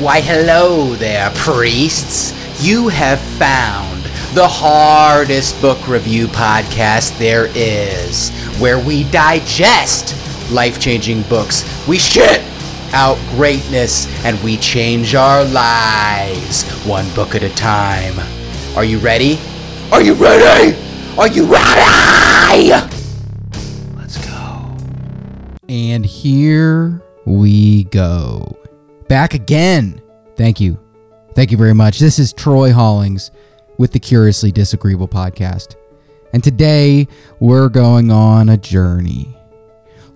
Why, hello there, priests. You have found the hardest book review podcast there is, where we digest life changing books. We shit out greatness and we change our lives one book at a time. Are you ready? Are you ready? Are you ready? Let's go. And here we go. Back again. Thank you. Thank you very much. This is Troy Hollings with the Curiously Disagreeable podcast. And today we're going on a journey.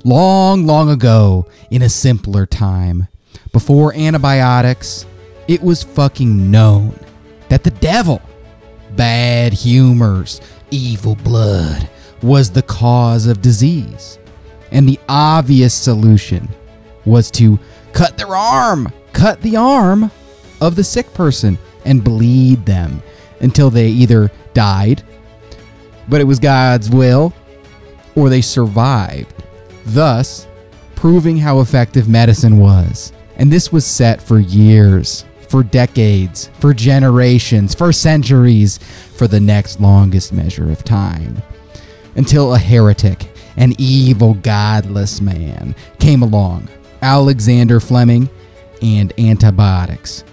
Long, long ago, in a simpler time, before antibiotics, it was fucking known that the devil, bad humors, evil blood, was the cause of disease. And the obvious solution was to cut their arm, cut the arm of the sick person and bleed them until they either died, but it was God's will, or they survived, thus proving how effective medicine was. And this was set for years, for decades, for generations, for centuries, for the next longest measure of time. Until a heretic, an evil, godless man, came along, Alexander Fleming, and antibiotics.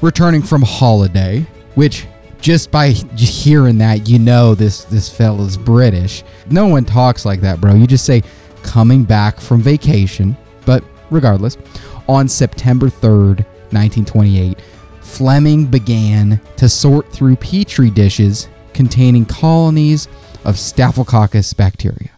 Returning from holiday, which just by hearing that, you know this this fella's British. No one talks like that, bro. You just say coming back from vacation. But regardless, on September 3rd, 1928, Fleming began to sort through petri dishes containing colonies of Staphylococcus bacteria.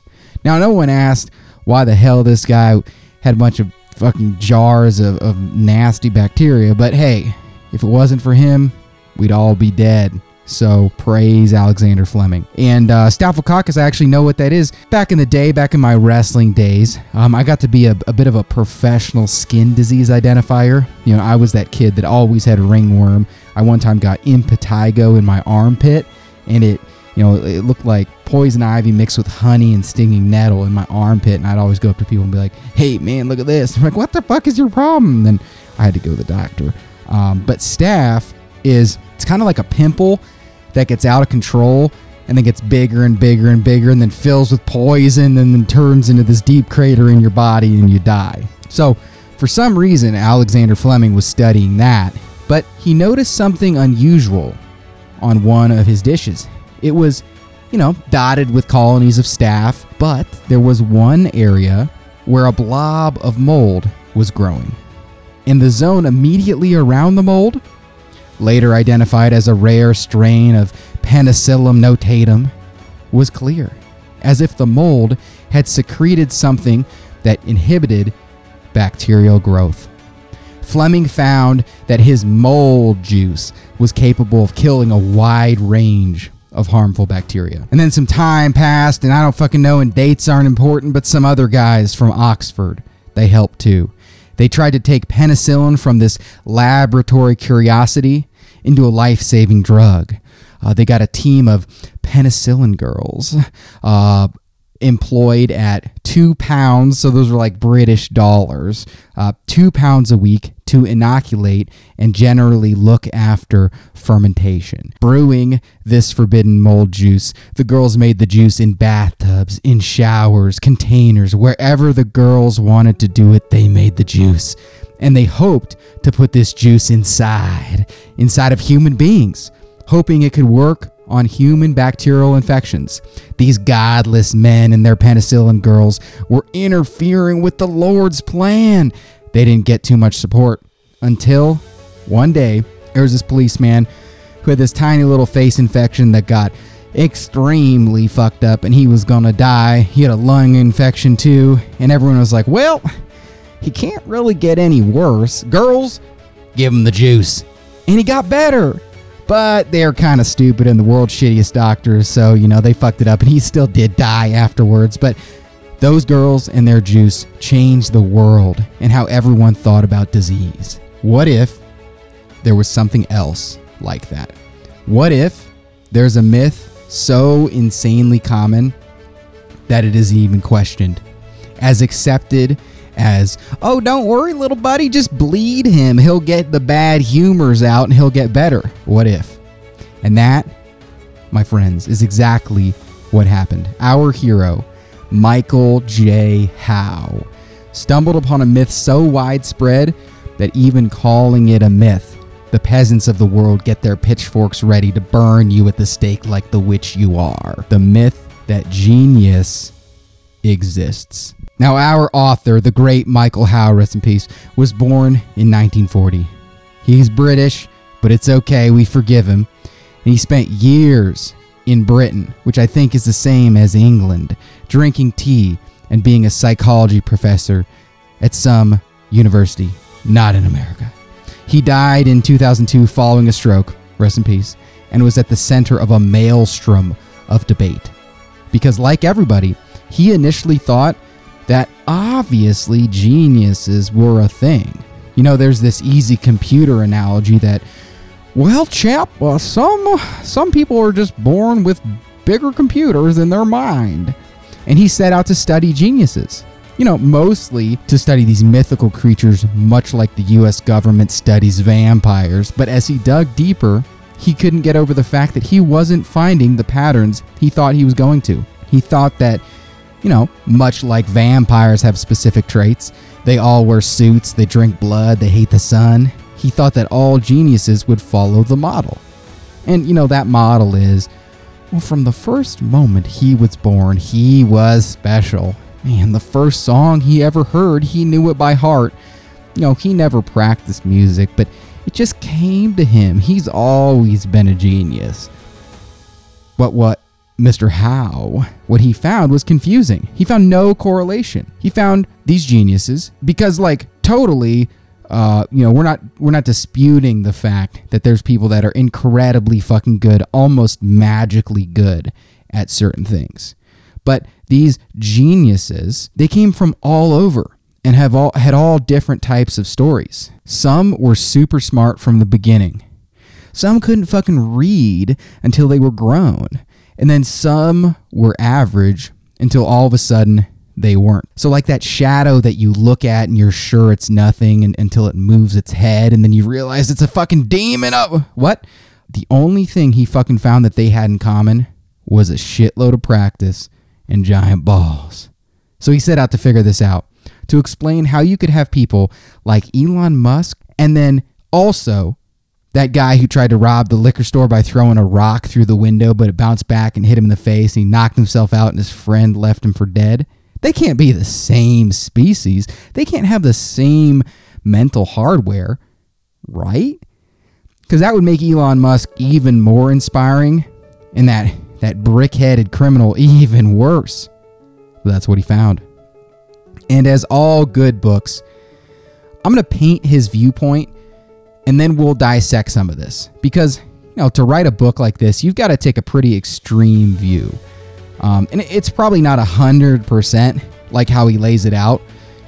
Now, no one asked why the hell this guy had a bunch of fucking jars of, of nasty bacteria, but hey, if it wasn't for him, we'd all be dead. So praise Alexander Fleming. And uh, Staphylococcus, I actually know what that is. Back in the day, back in my wrestling days, um, I got to be a, a, bit of a professional skin disease identifier. You know, I was that kid that always had ringworm. I one time got impetigo in my armpit, and it, you know, it looked like poison ivy mixed with honey and stinging nettle in my armpit. And I'd always go up to people and be like, "Hey, man, look at this." I'm like, "What the fuck is your problem?" And then I had to go to the doctor. Um, but staph is it's kind of like a pimple that gets out of control and then gets bigger and bigger and bigger and then fills with poison and then turns into this deep crater in your body and you die. So, for some reason, Alexander Fleming was studying that, but he noticed something unusual on one of his dishes. It was, you know, dotted with colonies of staph, but there was one area where a blob of mold was growing. In the zone immediately around the mold later identified as a rare strain of Penicillium notatum, was clear, as if the mold had secreted something that inhibited bacterial growth. Fleming found that his mold juice was capable of killing a wide range of harmful bacteria. And then some time passed, and I don't fucking know, and dates aren't important, but some other guys from Oxford, they helped too. They tried to take penicillin from this laboratory curiosity into a life saving drug. Uh, they got a team of penicillin girls uh, employed at two pounds, so those are like British dollars, uh, two pounds a week to inoculate and generally look after fermentation. Brewing this forbidden mold juice, the girls made the juice in bathtubs, in showers, containers, wherever the girls wanted to do it, they made the juice. And they hoped to put this juice inside, inside of human beings, hoping it could work on human bacterial infections. These godless men and their penicillin girls were interfering with the Lord's plan. They didn't get too much support until one day there was this policeman who had this tiny little face infection that got extremely fucked up and he was gonna die. He had a lung infection too, and everyone was like, well, he can't really get any worse. Girls, give him the juice. And he got better but they're kind of stupid and the world's shittiest doctors, so you know they fucked it up, and he still did die afterwards. But those girls and their juice changed the world and how everyone thought about disease. What if there was something else like that? What if there's a myth so insanely common that it is even questioned, as accepted as, oh, don't worry, little buddy, just bleed him. He'll get the bad humors out and he'll get better. What if? And that, my friends, is exactly what happened. Our hero, Michael J. Howe, stumbled upon a myth so widespread that even calling it a myth, the peasants of the world get their pitchforks ready to burn you at the stake like the witch you are. The myth that genius exists. Now, our author, the great Michael Howe, rest in peace, was born in 1940. He's British, but it's okay, we forgive him. And he spent years in Britain, which I think is the same as England, drinking tea and being a psychology professor at some university, not in America. He died in 2002 following a stroke, rest in peace, and was at the center of a maelstrom of debate. Because, like everybody, he initially thought that obviously geniuses were a thing. You know, there's this easy computer analogy that, well, chap, uh, some some people are just born with bigger computers in their mind. And he set out to study geniuses. You know, mostly to study these mythical creatures, much like the US government studies vampires. But as he dug deeper, he couldn't get over the fact that he wasn't finding the patterns he thought he was going to. He thought that you know, much like vampires have specific traits. They all wear suits, they drink blood, they hate the sun. He thought that all geniuses would follow the model. And, you know, that model is well, from the first moment he was born, he was special. Man, the first song he ever heard, he knew it by heart. You know, he never practiced music, but it just came to him. He's always been a genius. But what Mr. Howe, what he found was confusing. He found no correlation. He found these geniuses because, like, totally, uh, you know, we're not we're not disputing the fact that there's people that are incredibly fucking good, almost magically good at certain things. But these geniuses, they came from all over and have all had all different types of stories. Some were super smart from the beginning. Some couldn't fucking read until they were grown. And then some were average until all of a sudden they weren't. So, like that shadow that you look at and you're sure it's nothing and, until it moves its head and then you realize it's a fucking demon. Up. What? The only thing he fucking found that they had in common was a shitload of practice and giant balls. So he set out to figure this out to explain how you could have people like Elon Musk and then also that guy who tried to rob the liquor store by throwing a rock through the window, but it bounced back and hit him in the face, and he knocked himself out, and his friend left him for dead. They can't be the same species. They can't have the same mental hardware, right? Because that would make Elon Musk even more inspiring, and that that brick-headed criminal even worse. But that's what he found. And as all good books, I'm going to paint his viewpoint and then we'll dissect some of this. Because you know to write a book like this you've got to take a pretty extreme view. Um, and it's probably not a hundred percent like how he lays it out.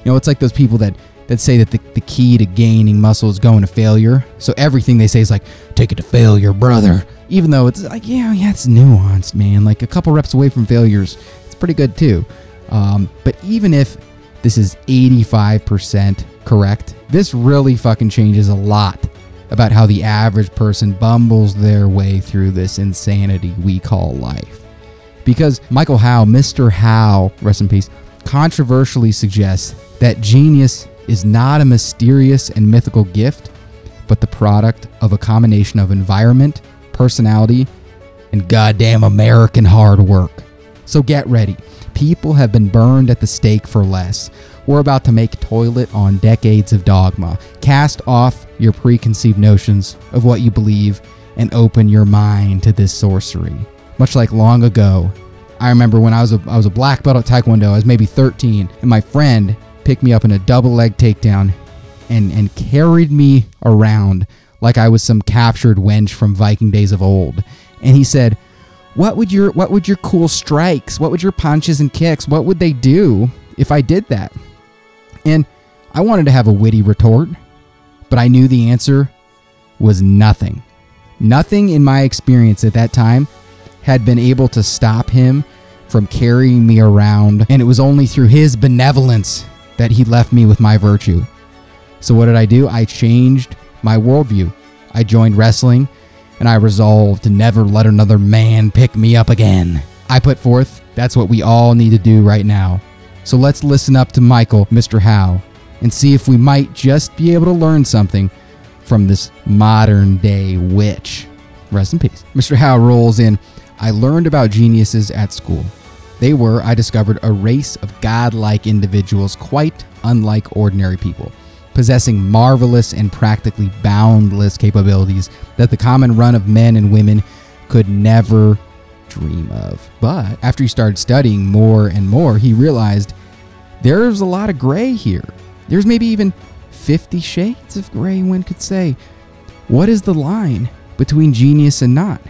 You know it's like those people that that say that the, the key to gaining muscle is going to failure. So everything they say is like take it to failure brother. Even though it's like yeah yeah it's nuanced man. Like a couple reps away from failures it's pretty good too. Um, but even if this is 85% correct this really fucking changes a lot about how the average person bumbles their way through this insanity we call life. Because Michael Howe, Mr. Howe, rest in peace, controversially suggests that genius is not a mysterious and mythical gift, but the product of a combination of environment, personality, and goddamn American hard work. So get ready. People have been burned at the stake for less. We're about to make toilet on decades of dogma. Cast off your preconceived notions of what you believe and open your mind to this sorcery. Much like long ago, I remember when I was a, I was a black belt at Taekwondo, I was maybe 13, and my friend picked me up in a double leg takedown and, and carried me around like I was some captured wench from Viking days of old. And he said, what would your what would your cool strikes, what would your punches and kicks, what would they do if I did that? And I wanted to have a witty retort, but I knew the answer was nothing. Nothing in my experience at that time had been able to stop him from carrying me around, and it was only through his benevolence that he left me with my virtue. So, what did I do? I changed my worldview. I joined wrestling and I resolved to never let another man pick me up again. I put forth, that's what we all need to do right now. So, let's listen up to Michael, Mr. Howe, and see if we might just be able to learn something from this modern day witch. Rest in peace. Mr. Howe rolls in. I learned about geniuses at school. They were, I discovered, a race of godlike individuals quite unlike ordinary people, possessing marvelous and practically boundless capabilities that the common run of men and women could never dream of. But after he started studying more and more, he realized there's a lot of gray here. There's maybe even 50 shades of gray, one could say. What is the line between genius and not?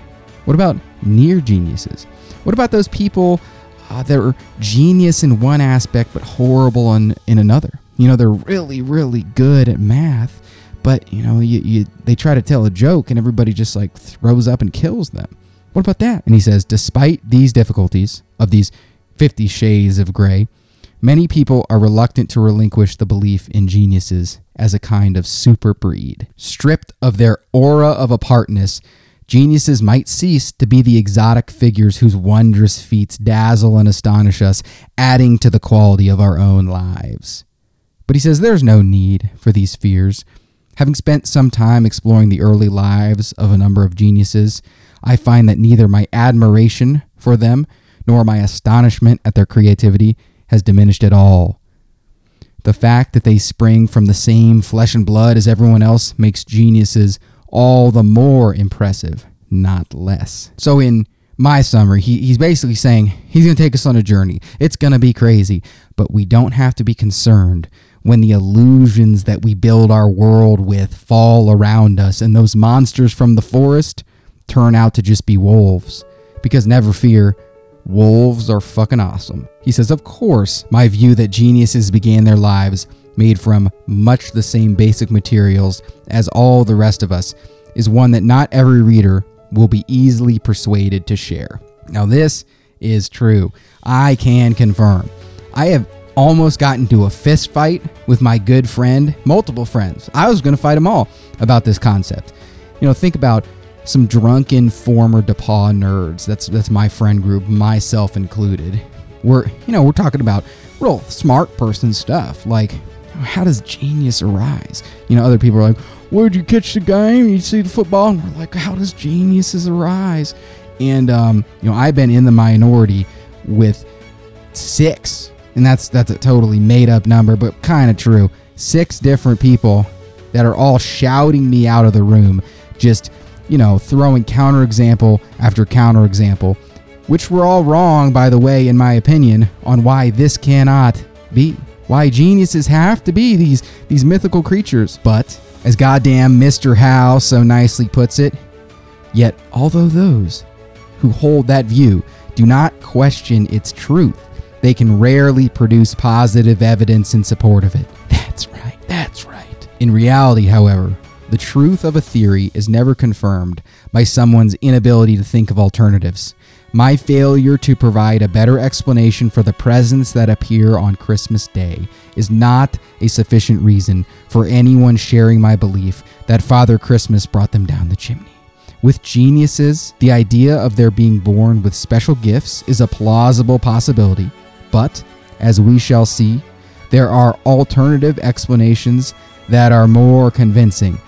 What about near geniuses? What about those people uh, that are genius in one aspect but horrible in, in another? You know, they're really, really good at math, but you know, you, you they try to tell a joke and everybody just like throws up and kills them. What about that? And he says, despite these difficulties of these 50 shades of gray, many people are reluctant to relinquish the belief in geniuses as a kind of super breed. Stripped of their aura of apartness, geniuses might cease to be the exotic figures whose wondrous feats dazzle and astonish us, adding to the quality of our own lives. But he says there's no need for these fears. Having spent some time exploring the early lives of a number of geniuses, I find that neither my admiration for them nor my astonishment at their creativity has diminished at all. The fact that they spring from the same flesh and blood as everyone else makes geniuses all the more impressive, not less. So, in my summary, he, he's basically saying he's going to take us on a journey. It's going to be crazy, but we don't have to be concerned when the illusions that we build our world with fall around us and those monsters from the forest turn out to just be wolves. Because never fear, wolves are fucking awesome. He says, Of course, my view that geniuses began their lives made from much the same basic materials as all the rest of us is one that not every reader will be easily persuaded to share. Now, this is true. I can confirm. I have almost gotten into a fist fight with my good friend, multiple friends. I was going to fight them all about this concept. You know, think about some drunken former DePauw nerds. That's that's my friend group, myself included. We're you know we're talking about real smart person stuff like how does genius arise? You know, other people are like, "Where'd you catch the game? You see the football?" And we're like, "How does geniuses arise?" And um, you know, I've been in the minority with six, and that's that's a totally made up number, but kind of true. Six different people that are all shouting me out of the room, just you know, throwing counterexample after counterexample, which were all wrong, by the way, in my opinion, on why this cannot be. Why geniuses have to be these these mythical creatures. But as goddamn Mr. Howe so nicely puts it, yet although those who hold that view do not question its truth, they can rarely produce positive evidence in support of it. That's right. That's right. In reality, however, the truth of a theory is never confirmed by someone's inability to think of alternatives. My failure to provide a better explanation for the presents that appear on Christmas Day is not a sufficient reason for anyone sharing my belief that Father Christmas brought them down the chimney. With geniuses, the idea of their being born with special gifts is a plausible possibility, but, as we shall see, there are alternative explanations that are more convincing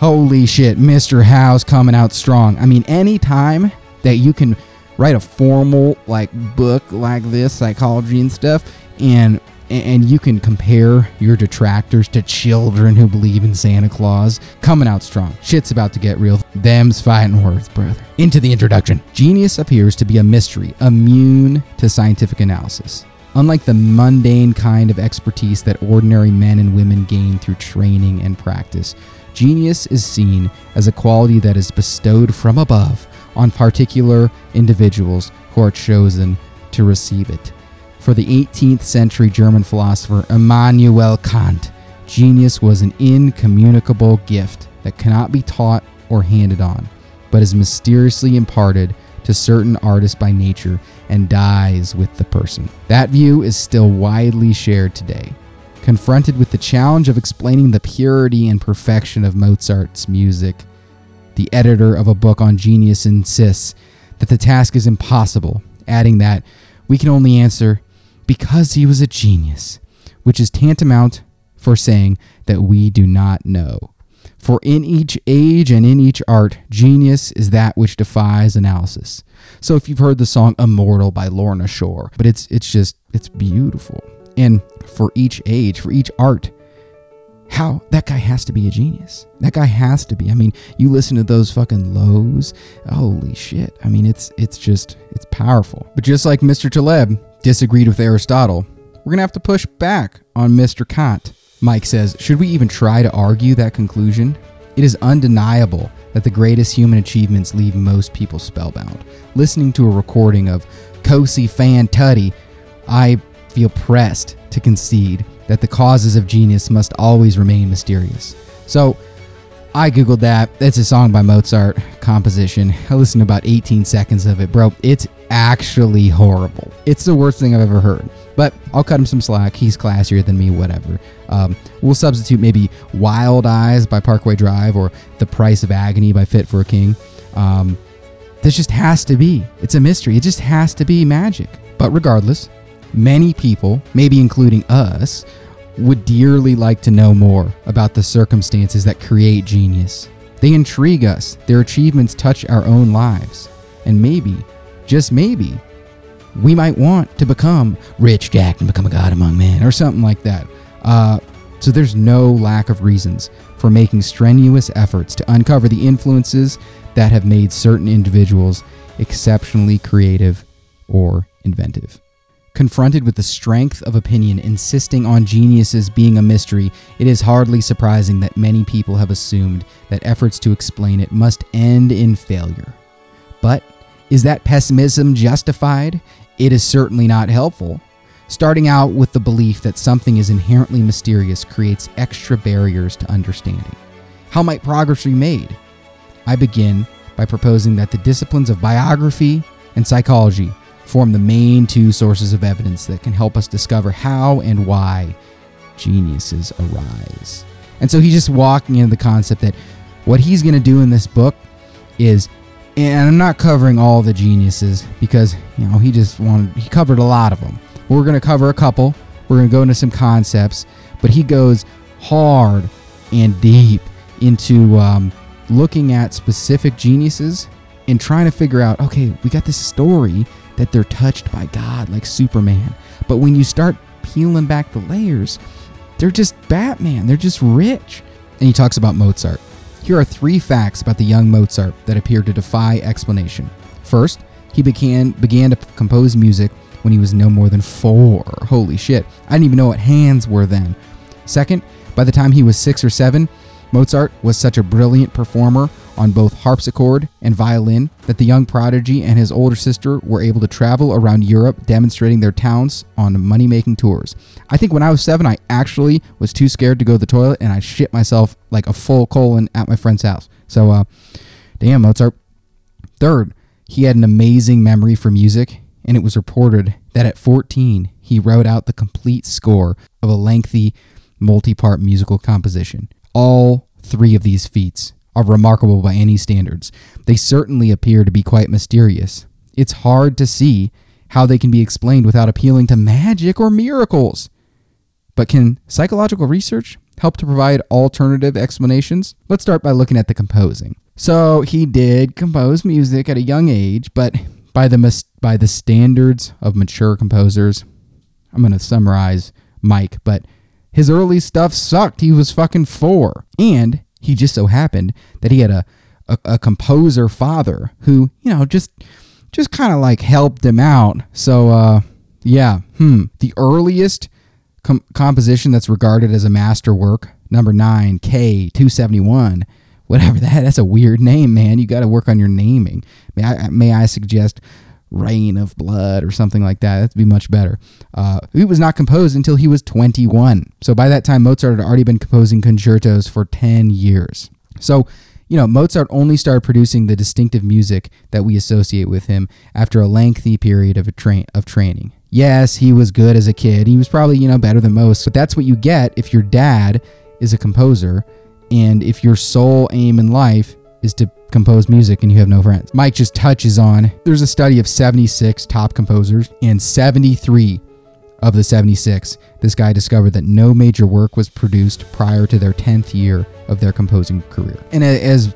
holy shit, Mr. Howe's coming out strong. I mean, anytime that you can write a formal like book like this, psychology and stuff, and and you can compare your detractors to children who believe in Santa Claus, coming out strong. Shit's about to get real. Them's fighting words, brother. Into the introduction. Genius appears to be a mystery, immune to scientific analysis. Unlike the mundane kind of expertise that ordinary men and women gain through training and practice, Genius is seen as a quality that is bestowed from above on particular individuals who are chosen to receive it. For the 18th century German philosopher Immanuel Kant, genius was an incommunicable gift that cannot be taught or handed on, but is mysteriously imparted to certain artists by nature and dies with the person. That view is still widely shared today. Confronted with the challenge of explaining the purity and perfection of Mozart's music, the editor of a book on genius insists that the task is impossible, adding that we can only answer because he was a genius, which is tantamount for saying that we do not know. For in each age and in each art, genius is that which defies analysis. So if you've heard the song Immortal by Lorna Shore, but it's it's just it's beautiful. And for each age, for each art, how that guy has to be a genius. That guy has to be. I mean, you listen to those fucking lows. Holy shit. I mean, it's it's just it's powerful. But just like Mr. Taleb disagreed with Aristotle, we're going to have to push back on Mr. Kant. Mike says, Should we even try to argue that conclusion? It is undeniable that the greatest human achievements leave most people spellbound. Listening to a recording of Cosi Fan Tutte, I feel pressed to concede that the causes of genius must always remain mysterious. So, I googled that. It's a song by Mozart, composition. I listened to about 18 seconds of it, bro. It's actually horrible. It's the worst thing I've ever heard. But I'll cut him some slack. He's classier than me, whatever. Um, we'll substitute maybe Wild Eyes by Parkway Drive or The Price of Agony by Fit for a King. Um, this just has to be. It's a mystery. It just has to be magic. But regardless, many people, maybe including us, would dearly like to know more about the circumstances that create genius. They intrigue us, their achievements touch our own lives, and maybe, just maybe, we might want to become rich Jack and become a god among men or something like that. Uh, so there's no lack of reasons for making strenuous efforts to uncover the influences that have made certain individuals exceptionally creative or inventive. Confronted with the strength of opinion insisting on geniuses being a mystery, it is hardly surprising that many people have assumed that efforts to explain it must end in failure. But is that pessimism justified? It is certainly not helpful. Starting out with the belief that something is inherently mysterious creates extra barriers to understanding. How might progress be made? I begin by proposing that the disciplines of biography and psychology form the main two sources of evidence that can help us discover how and why geniuses arise. And so he's just walking into the concept that what he's going to do in this book is and I'm not covering all the geniuses because, you know, he just wanted he covered a lot of them. We're going to cover a couple. We're going to go into some concepts, but he goes hard and deep into um, looking at specific geniuses and trying to figure out okay, we got this story that they're touched by God like Superman. But when you start peeling back the layers, they're just Batman. They're just rich. And he talks about Mozart. Here are three facts about the young Mozart that appear to defy explanation. First, he began began to compose music when he was no more than 4. Holy shit. I didn't even know what hands were then. Second, by the time he was 6 or 7, Mozart was such a brilliant performer on both harpsichord and violin that the young prodigy and his older sister were able to travel around Europe demonstrating their talents on money making tours. I think when I was seven, I actually was too scared to go to the toilet and I shit myself like a full colon at my friend's house. So, uh, damn, Mozart. Third, he had an amazing memory for music, and it was reported that at 14, he wrote out the complete score of a lengthy multi part musical composition. All three of these feats are remarkable by any standards. They certainly appear to be quite mysterious. It's hard to see how they can be explained without appealing to magic or miracles. But can psychological research help to provide alternative explanations? Let's start by looking at the composing. So, he did compose music at a young age, but by the by the standards of mature composers, I'm going to summarize Mike, but his early stuff sucked. He was fucking 4. And he just so happened that he had a, a, a composer father who, you know, just just kind of like helped him out. So, uh, yeah, hmm. The earliest com- composition that's regarded as a masterwork, number nine, K two seventy one, whatever that. That's a weird name, man. You got to work on your naming. May I may I suggest Rain of Blood or something like that. That'd be much better. Uh, it was not composed until he was 21. So by that time, Mozart had already been composing concertos for 10 years. So, you know, Mozart only started producing the distinctive music that we associate with him after a lengthy period of, tra- of training. Yes, he was good as a kid. He was probably, you know, better than most. But that's what you get if your dad is a composer and if your sole aim in life is to compose music and you have no friends. Mike just touches on there's a study of 76 top composers and 73 of the 76 this guy discovered that no major work was produced prior to their 10th year of their composing career. And as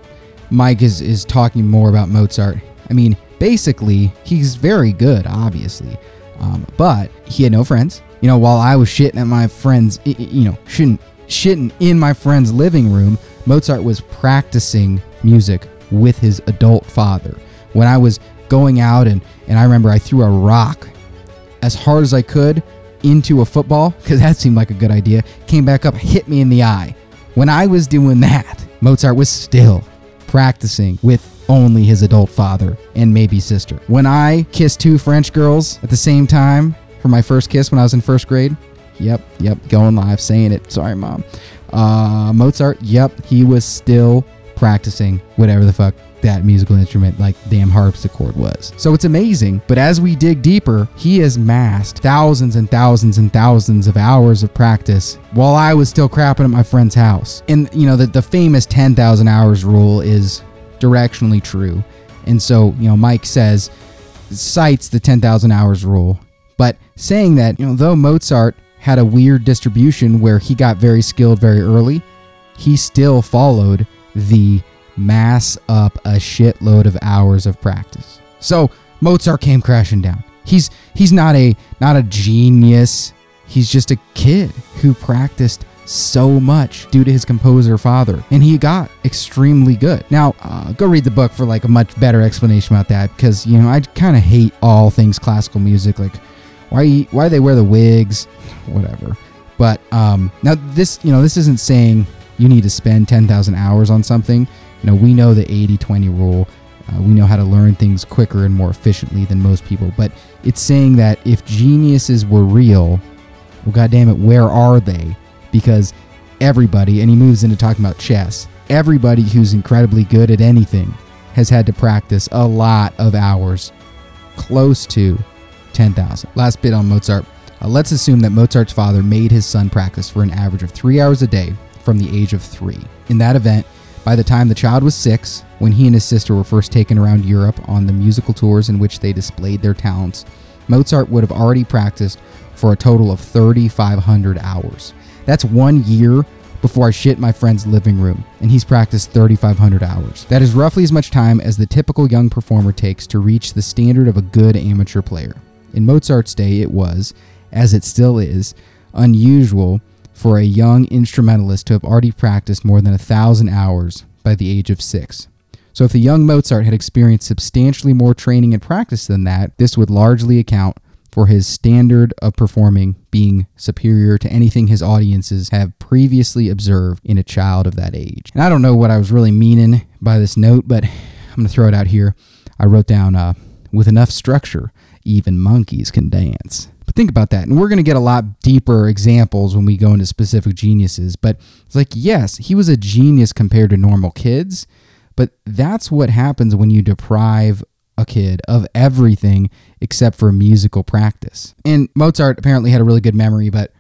Mike is is talking more about Mozart, I mean, basically, he's very good, obviously. Um, but he had no friends. You know, while I was shitting at my friends, you know, shitting, shitting in my friend's living room, Mozart was practicing music with his adult father. When I was going out and, and I remember I threw a rock as hard as I could into a football, because that seemed like a good idea, came back up, hit me in the eye. When I was doing that, Mozart was still practicing with only his adult father and maybe sister. When I kissed two French girls at the same time for my first kiss when I was in first grade, yep, yep, going live, saying it. Sorry, mom. Uh, Mozart, yep, he was still practicing whatever the fuck that musical instrument like damn harpsichord was. So it's amazing, but as we dig deeper, he has massed thousands and thousands and thousands of hours of practice while I was still crapping at my friend's house. And you know, the, the famous 10,000 hours rule is directionally true. And so, you know, Mike says, cites the 10,000 hours rule, but saying that, you know, though Mozart had a weird distribution where he got very skilled very early, he still followed the mass up a shitload of hours of practice. So Mozart came crashing down. He's he's not a not a genius. He's just a kid who practiced so much due to his composer father, and he got extremely good. Now, uh, go read the book for like a much better explanation about that, because you know I kind of hate all things classical music, like why why they wear the wigs, whatever. But um, now this you know this isn't saying you need to spend ten thousand hours on something. You know, we know the 80 20 rule. Uh, we know how to learn things quicker and more efficiently than most people. But it's saying that if geniuses were real, well, goddamn it, where are they? Because everybody, and he moves into talking about chess, everybody who's incredibly good at anything has had to practice a lot of hours, close to 10,000. Last bit on Mozart. Uh, let's assume that Mozart's father made his son practice for an average of three hours a day from the age of three. In that event, by the time the child was six, when he and his sister were first taken around Europe on the musical tours in which they displayed their talents, Mozart would have already practiced for a total of 3,500 hours. That's one year before I shit my friend's living room, and he's practiced 3,500 hours. That is roughly as much time as the typical young performer takes to reach the standard of a good amateur player. In Mozart's day, it was, as it still is, unusual for a young instrumentalist to have already practiced more than a thousand hours by the age of six. So, if the young Mozart had experienced substantially more training and practice than that, this would largely account for his standard of performing being superior to anything his audiences have previously observed in a child of that age. And I don't know what I was really meaning by this note, but I'm going to throw it out here. I wrote down, uh, with enough structure, even monkeys can dance. Think about that. And we're going to get a lot deeper examples when we go into specific geniuses. But it's like, yes, he was a genius compared to normal kids. But that's what happens when you deprive a kid of everything except for musical practice. And Mozart apparently had a really good memory, but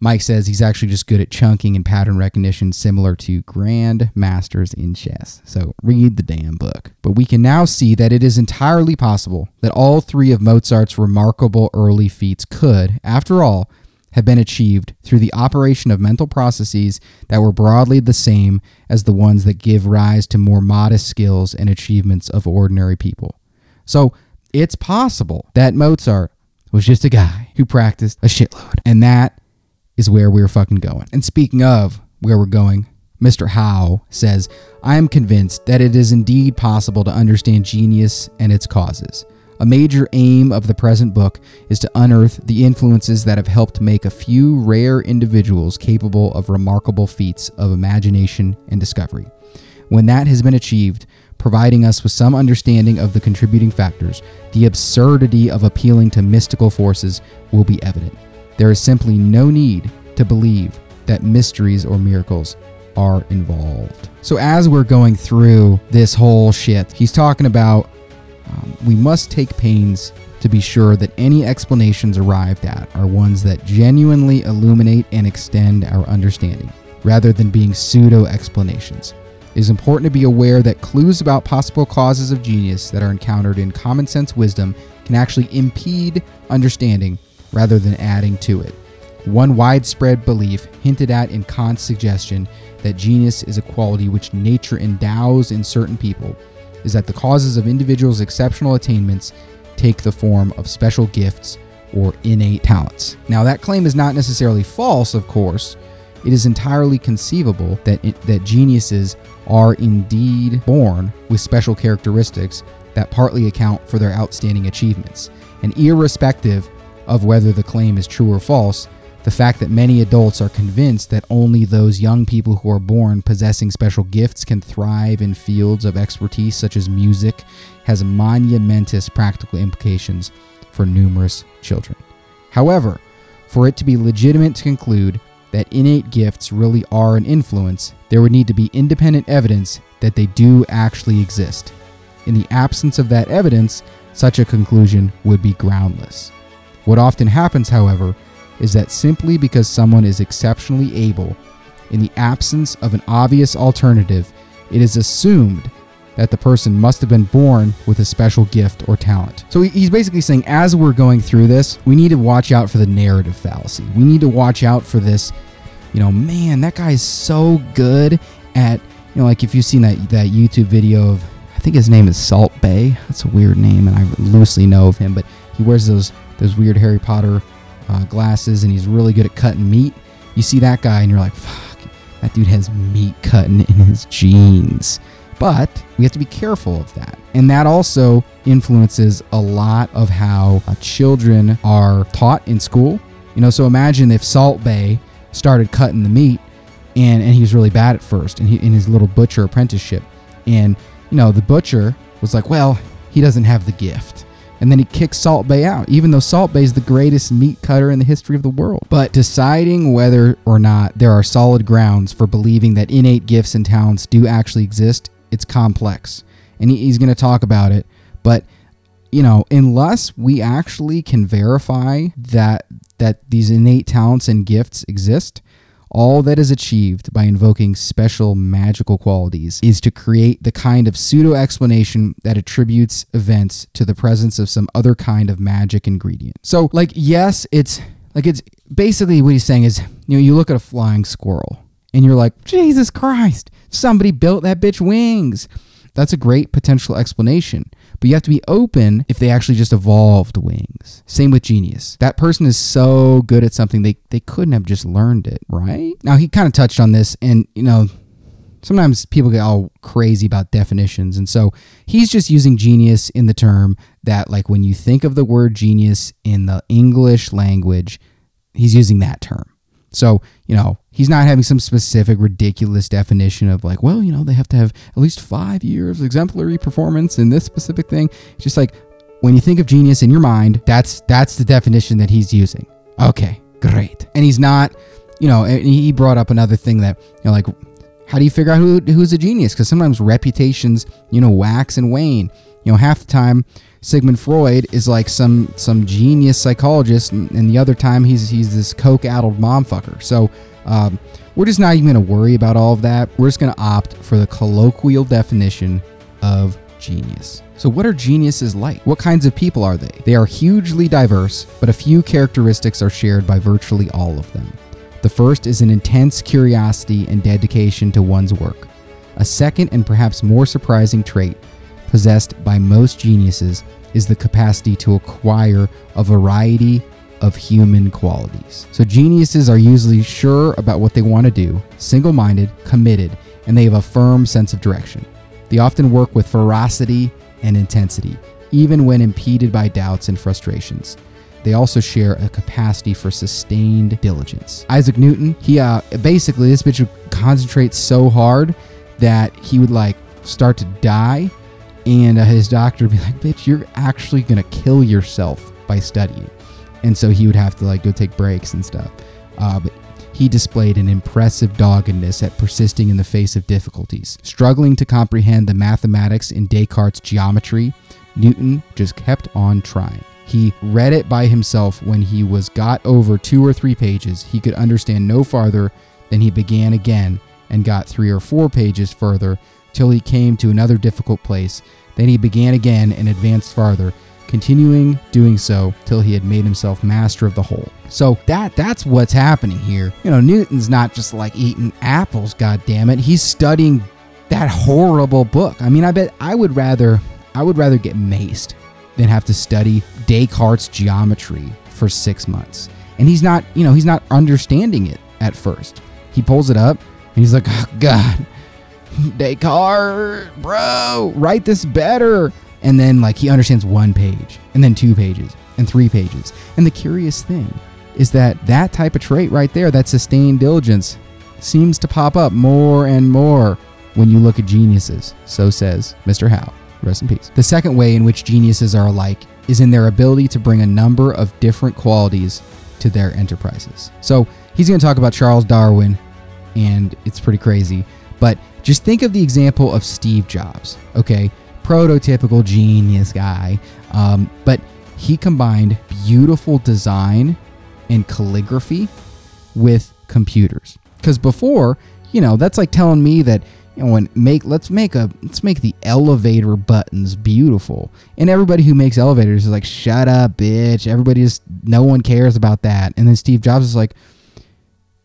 Mike says he's actually just good at chunking and pattern recognition, similar to grand masters in chess. So read the damn book. But we can now see that it is entirely possible that all three of Mozart's remarkable early feats could, after all, have been achieved through the operation of mental processes that were broadly the same as the ones that give rise to more modest skills and achievements of ordinary people. So it's possible that Mozart was just a guy who practiced a shitload, and that is where we're fucking going. And speaking of where we're going, Mr. Howe says, I am convinced that it is indeed possible to understand genius and its causes. A major aim of the present book is to unearth the influences that have helped make a few rare individuals capable of remarkable feats of imagination and discovery. When that has been achieved, providing us with some understanding of the contributing factors, the absurdity of appealing to mystical forces will be evident. There is simply no need to believe that mysteries or miracles are involved. So, as we're going through this whole shit, he's talking about um, we must take pains to be sure that any explanations arrived at are ones that genuinely illuminate and extend our understanding, rather than being pseudo explanations. It is important to be aware that clues about possible causes of genius that are encountered in common sense wisdom can actually impede understanding rather than adding to it. One widespread belief hinted at in Kant's suggestion that genius is a quality which nature endows in certain people is that the causes of individuals' exceptional attainments take the form of special gifts or innate talents. Now, that claim is not necessarily false, of course. It is entirely conceivable that, it, that geniuses are indeed born with special characteristics that partly account for their outstanding achievements. And irrespective of whether the claim is true or false, the fact that many adults are convinced that only those young people who are born possessing special gifts can thrive in fields of expertise such as music has monumentous practical implications for numerous children. However, for it to be legitimate to conclude that innate gifts really are an influence, there would need to be independent evidence that they do actually exist. In the absence of that evidence, such a conclusion would be groundless. What often happens, however, is that simply because someone is exceptionally able, in the absence of an obvious alternative, it is assumed that the person must have been born with a special gift or talent. So he's basically saying, as we're going through this, we need to watch out for the narrative fallacy. We need to watch out for this, you know, man, that guy is so good at, you know, like if you've seen that, that YouTube video of, I think his name is Salt Bae. That's a weird name, and I loosely know of him, but he wears those those weird Harry Potter uh, glasses, and he's really good at cutting meat. You see that guy, and you're like, fuck, that dude has meat cutting in his genes. But we have to be careful of that. And that also influences a lot of how uh, children are taught in school. You know, so imagine if Salt Bae started cutting the meat and, and he was really bad at first and he, in his little butcher apprenticeship. And, you know, the butcher was like, well, he doesn't have the gift and then he kicks Salt Bae out, even though Salt Bae is the greatest meat cutter in the history of the world. But deciding whether or not there are solid grounds for believing that innate gifts and talents do actually exist, it's complex. And he's going to talk about it. But, you know, unless we actually can verify that that these innate talents and gifts exist, all that is achieved by invoking special magical qualities is to create the kind of pseudo explanation that attributes events to the presence of some other kind of magic ingredient. So, like, yes, it's like it's basically what he's saying is, you know, you look at a flying squirrel and you're like, Jesus Christ, somebody built that bitch wings. That's a great potential explanation. But you have to be open if they actually just evolved wings. Same with genius. That person is so good at something they, they couldn't have just learned it, right? Now he kind of touched on this and you know sometimes people get all crazy about definitions and so he's just using genius in the term that like when you think of the word genius in the English language, he's using that term. So, you know, he's not having some specific ridiculous definition of like, well, you know, they have to have at least five years exemplary performance in this specific thing. It's just like when you think of genius in your mind, that's that's the definition that he's using. Okay, great. And he's not, you know, he brought up another thing that, you know, like how do you figure out who, who's a genius? Because sometimes reputations, you know, wax and wane. You know, half the time Sigmund Freud is like some some genius psychologist, and, and the other time he's he's this coke-addled momfucker. So um, we're just not even going to worry about all of that. We're just going to opt for the colloquial definition of genius. So, what are geniuses like? What kinds of people are they? They are hugely diverse, but a few characteristics are shared by virtually all of them. The first is an intense curiosity and dedication to one's work. A second and perhaps more surprising trait possessed by most geniuses is the capacity to acquire a variety of human qualities. So, geniuses are usually sure about what they want to do, single minded, committed, and they have a firm sense of direction. They often work with ferocity and intensity, even when impeded by doubts and frustrations. They also share a capacity for sustained diligence. Isaac Newton, he uh, basically, this bitch would concentrate so hard that he would like start to die and uh, his doctor would be like, "Bitch, you're actually gonna kill yourself by studying," and so he would have to like go take breaks and stuff. Uh, but he displayed an impressive doggedness at persisting in the face of difficulties. Struggling to comprehend the mathematics in Descartes' geometry, Newton just kept on trying. He read it by himself when he was got over two or three pages. He could understand no farther than he began again and got three or four pages further till he came to another difficult place. Then he began again and advanced farther, continuing doing so till he had made himself master of the whole. So that that's what's happening here. You know, Newton's not just like eating apples, god damn it. He's studying that horrible book. I mean, I bet I would rather I would rather get maced than have to study Descartes' geometry for 6 months. And he's not, you know, he's not understanding it at first. He pulls it up and he's like, "Oh god, Descartes, bro, write this better." And then like he understands one page and then two pages and three pages. And the curious thing is that that type of trait right there, that sustained diligence, seems to pop up more and more when you look at geniuses. So says Mr. Howe. Rest in peace. The second way in which geniuses are alike is in their ability to bring a number of different qualities to their enterprises. So he's going to talk about Charles Darwin, and it's pretty crazy. But just think of the example of Steve Jobs, okay? Prototypical genius guy. Um, but he combined beautiful design and calligraphy with computers. Because before, you know, that's like telling me that you know, when make let's make a let's make the elevator buttons beautiful. And everybody who makes elevators is like, shut up, bitch. Everybody just no one cares about that. And then Steve Jobs is like,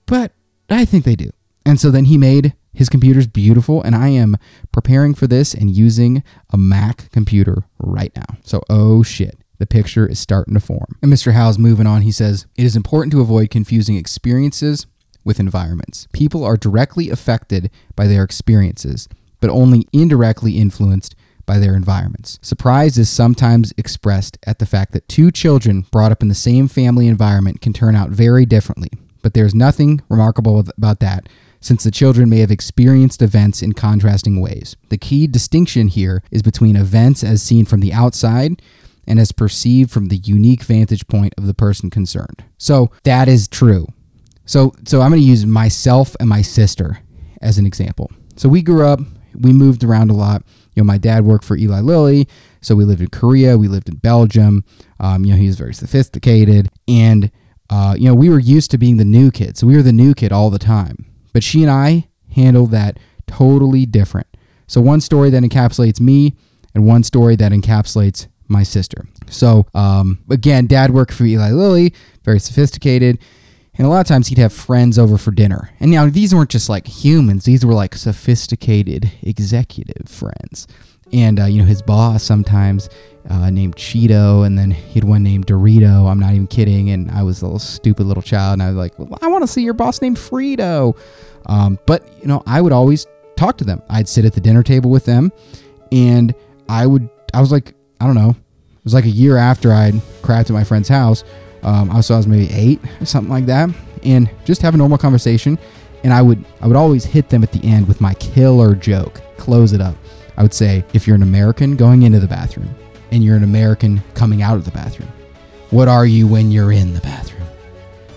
but I think they do. And so then he made his computer's beautiful, and I am preparing for this and using a Mac computer right now. So, oh shit, the picture is starting to form. And Mr. Howe's moving on. He says, It is important to avoid confusing experiences with environments. People are directly affected by their experiences, but only indirectly influenced by their environments. Surprise is sometimes expressed at the fact that two children brought up in the same family environment can turn out very differently, but there's nothing remarkable about that since the children may have experienced events in contrasting ways. The key distinction here is between events as seen from the outside and as perceived from the unique vantage point of the person concerned. So that is true. So so I'm going to use myself and my sister as an example. So we grew up, we moved around a lot. You know, my dad worked for Eli Lilly, so we lived in Korea, we lived in Belgium. Um, you know, he was very sophisticated, and uh, you know, we were used to being the new kid, so we were the new kid all the time. But she and I handled that totally different. So one story that encapsulates me, and one story that encapsulates my sister. So um, again, dad worked for Eli Lilly, very sophisticated. And a lot of times he'd have friends over for dinner. And now these weren't just like humans, these were like sophisticated executive friends. And, uh, you know, his boss sometimes uh, named Cheeto, and then he had one named Dorito. I'm not even kidding. And I was a little stupid little child, and I was like, well, I want to see your boss named Frito. Um, but, you know, I would always talk to them. I'd sit at the dinner table with them, and I would, I was like, I don't know, it was like a year after I'd crapped at my friend's house. Um, I was, I was maybe eight or something like that, and just have a normal conversation. And I would, I would always hit them at the end with my killer joke, close it up. I would say, if you're an American going into the bathroom and you're an American coming out of the bathroom, what are you when you're in the bathroom?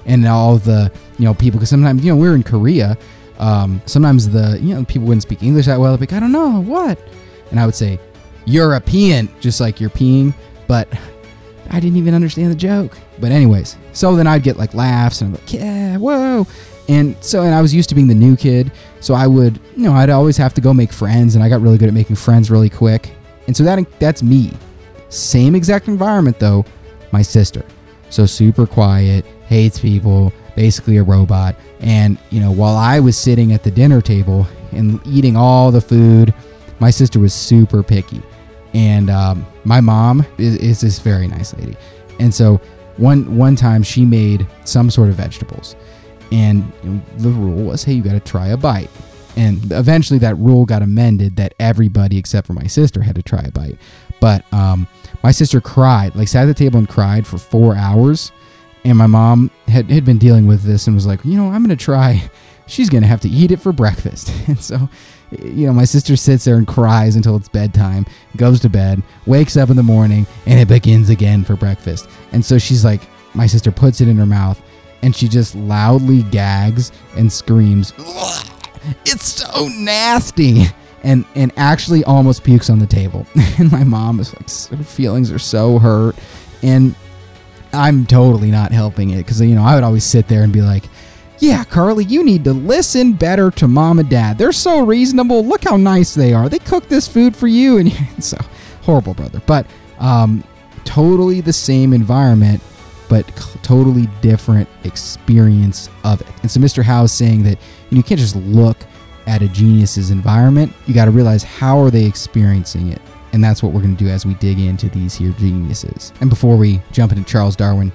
And all the, you know, people, because sometimes, you know, we're in Korea. Um, sometimes the, you know, people wouldn't speak English that well. Like, I don't know, what? And I would say, European, just like you're peeing, but I didn't even understand the joke. But anyways, so then I'd get like laughs and I'm like, yeah, whoa. And so, and I was used to being the new kid. So I would, you know, I'd always have to go make friends and I got really good at making friends really quick. And so that that's me. Same exact environment though, my sister. So super quiet, hates people, basically a robot. And, you know, while I was sitting at the dinner table and eating all the food, my sister was super picky. And um, my mom is, is this very nice lady. And so one one time she made some sort of vegetables, and the rule was, hey, you got to try a bite. And eventually, that rule got amended that everybody except for my sister had to try a bite. But um, my sister cried, like sat at the table and cried for four hours. And my mom had, had been dealing with this and was like, you know, I'm going to try. She's going to have to eat it for breakfast. And so you know, my sister sits there and cries until it's bedtime, goes to bed, wakes up in the morning, and it begins again for breakfast. And so she's like, my sister puts it in her mouth, and she just loudly gags and screams, "It's so nasty!" and and actually almost pukes on the table. and my mom is like, her feelings are so hurt, And I'm totally not helping it because, you know, I would always sit there and be like, yeah, Carly, you need to listen better to mom and dad. They're so reasonable. Look how nice they are. They cook this food for you. And so horrible, brother. But um, totally the same environment, but totally different experience of it. And so Mr. Howe is saying that you, know, you can't just look at a genius's environment. You got to realize how are they experiencing it. And that's what we're going to do as we dig into these here geniuses. And before we jump into Charles Darwin,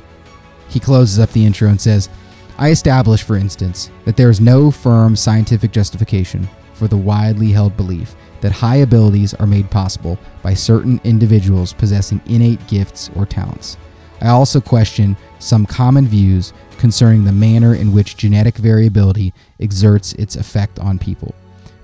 he closes up the intro and says, I establish, for instance, that there is no firm scientific justification for the widely held belief that high abilities are made possible by certain individuals possessing innate gifts or talents. I also question some common views concerning the manner in which genetic variability exerts its effect on people.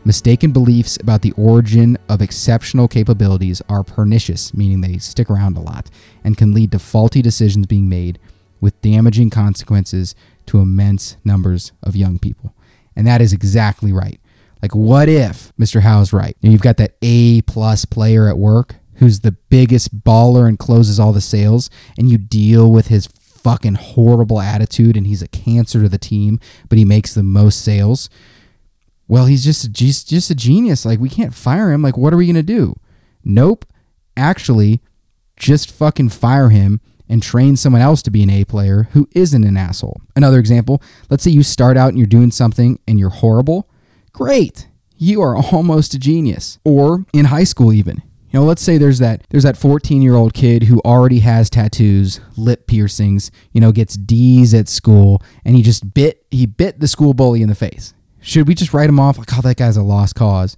Mistaken beliefs about the origin of exceptional capabilities are pernicious, meaning they stick around a lot, and can lead to faulty decisions being made with damaging consequences to immense numbers of young people. And that is exactly right. Like, what if Mr. Howe's right? And you've got that A plus player at work who's the biggest baller and closes all the sales, and you deal with his fucking horrible attitude and he's a cancer to the team, but he makes the most sales. Well, he's just a, just, just a genius. Like, we can't fire him. Like, what are we going to do? Nope. Actually, just fucking fire him and train someone else to be an A player who isn't an asshole. Another example let's say you start out and you're doing something and you're horrible. Great. You are almost a genius. Or in high school, even. You know, let's say there's that there's that 14 year old kid who already has tattoos, lip piercings, you know, gets D's at school, and he just bit he bit the school bully in the face. Should we just write him off like, oh, that guy's a lost cause?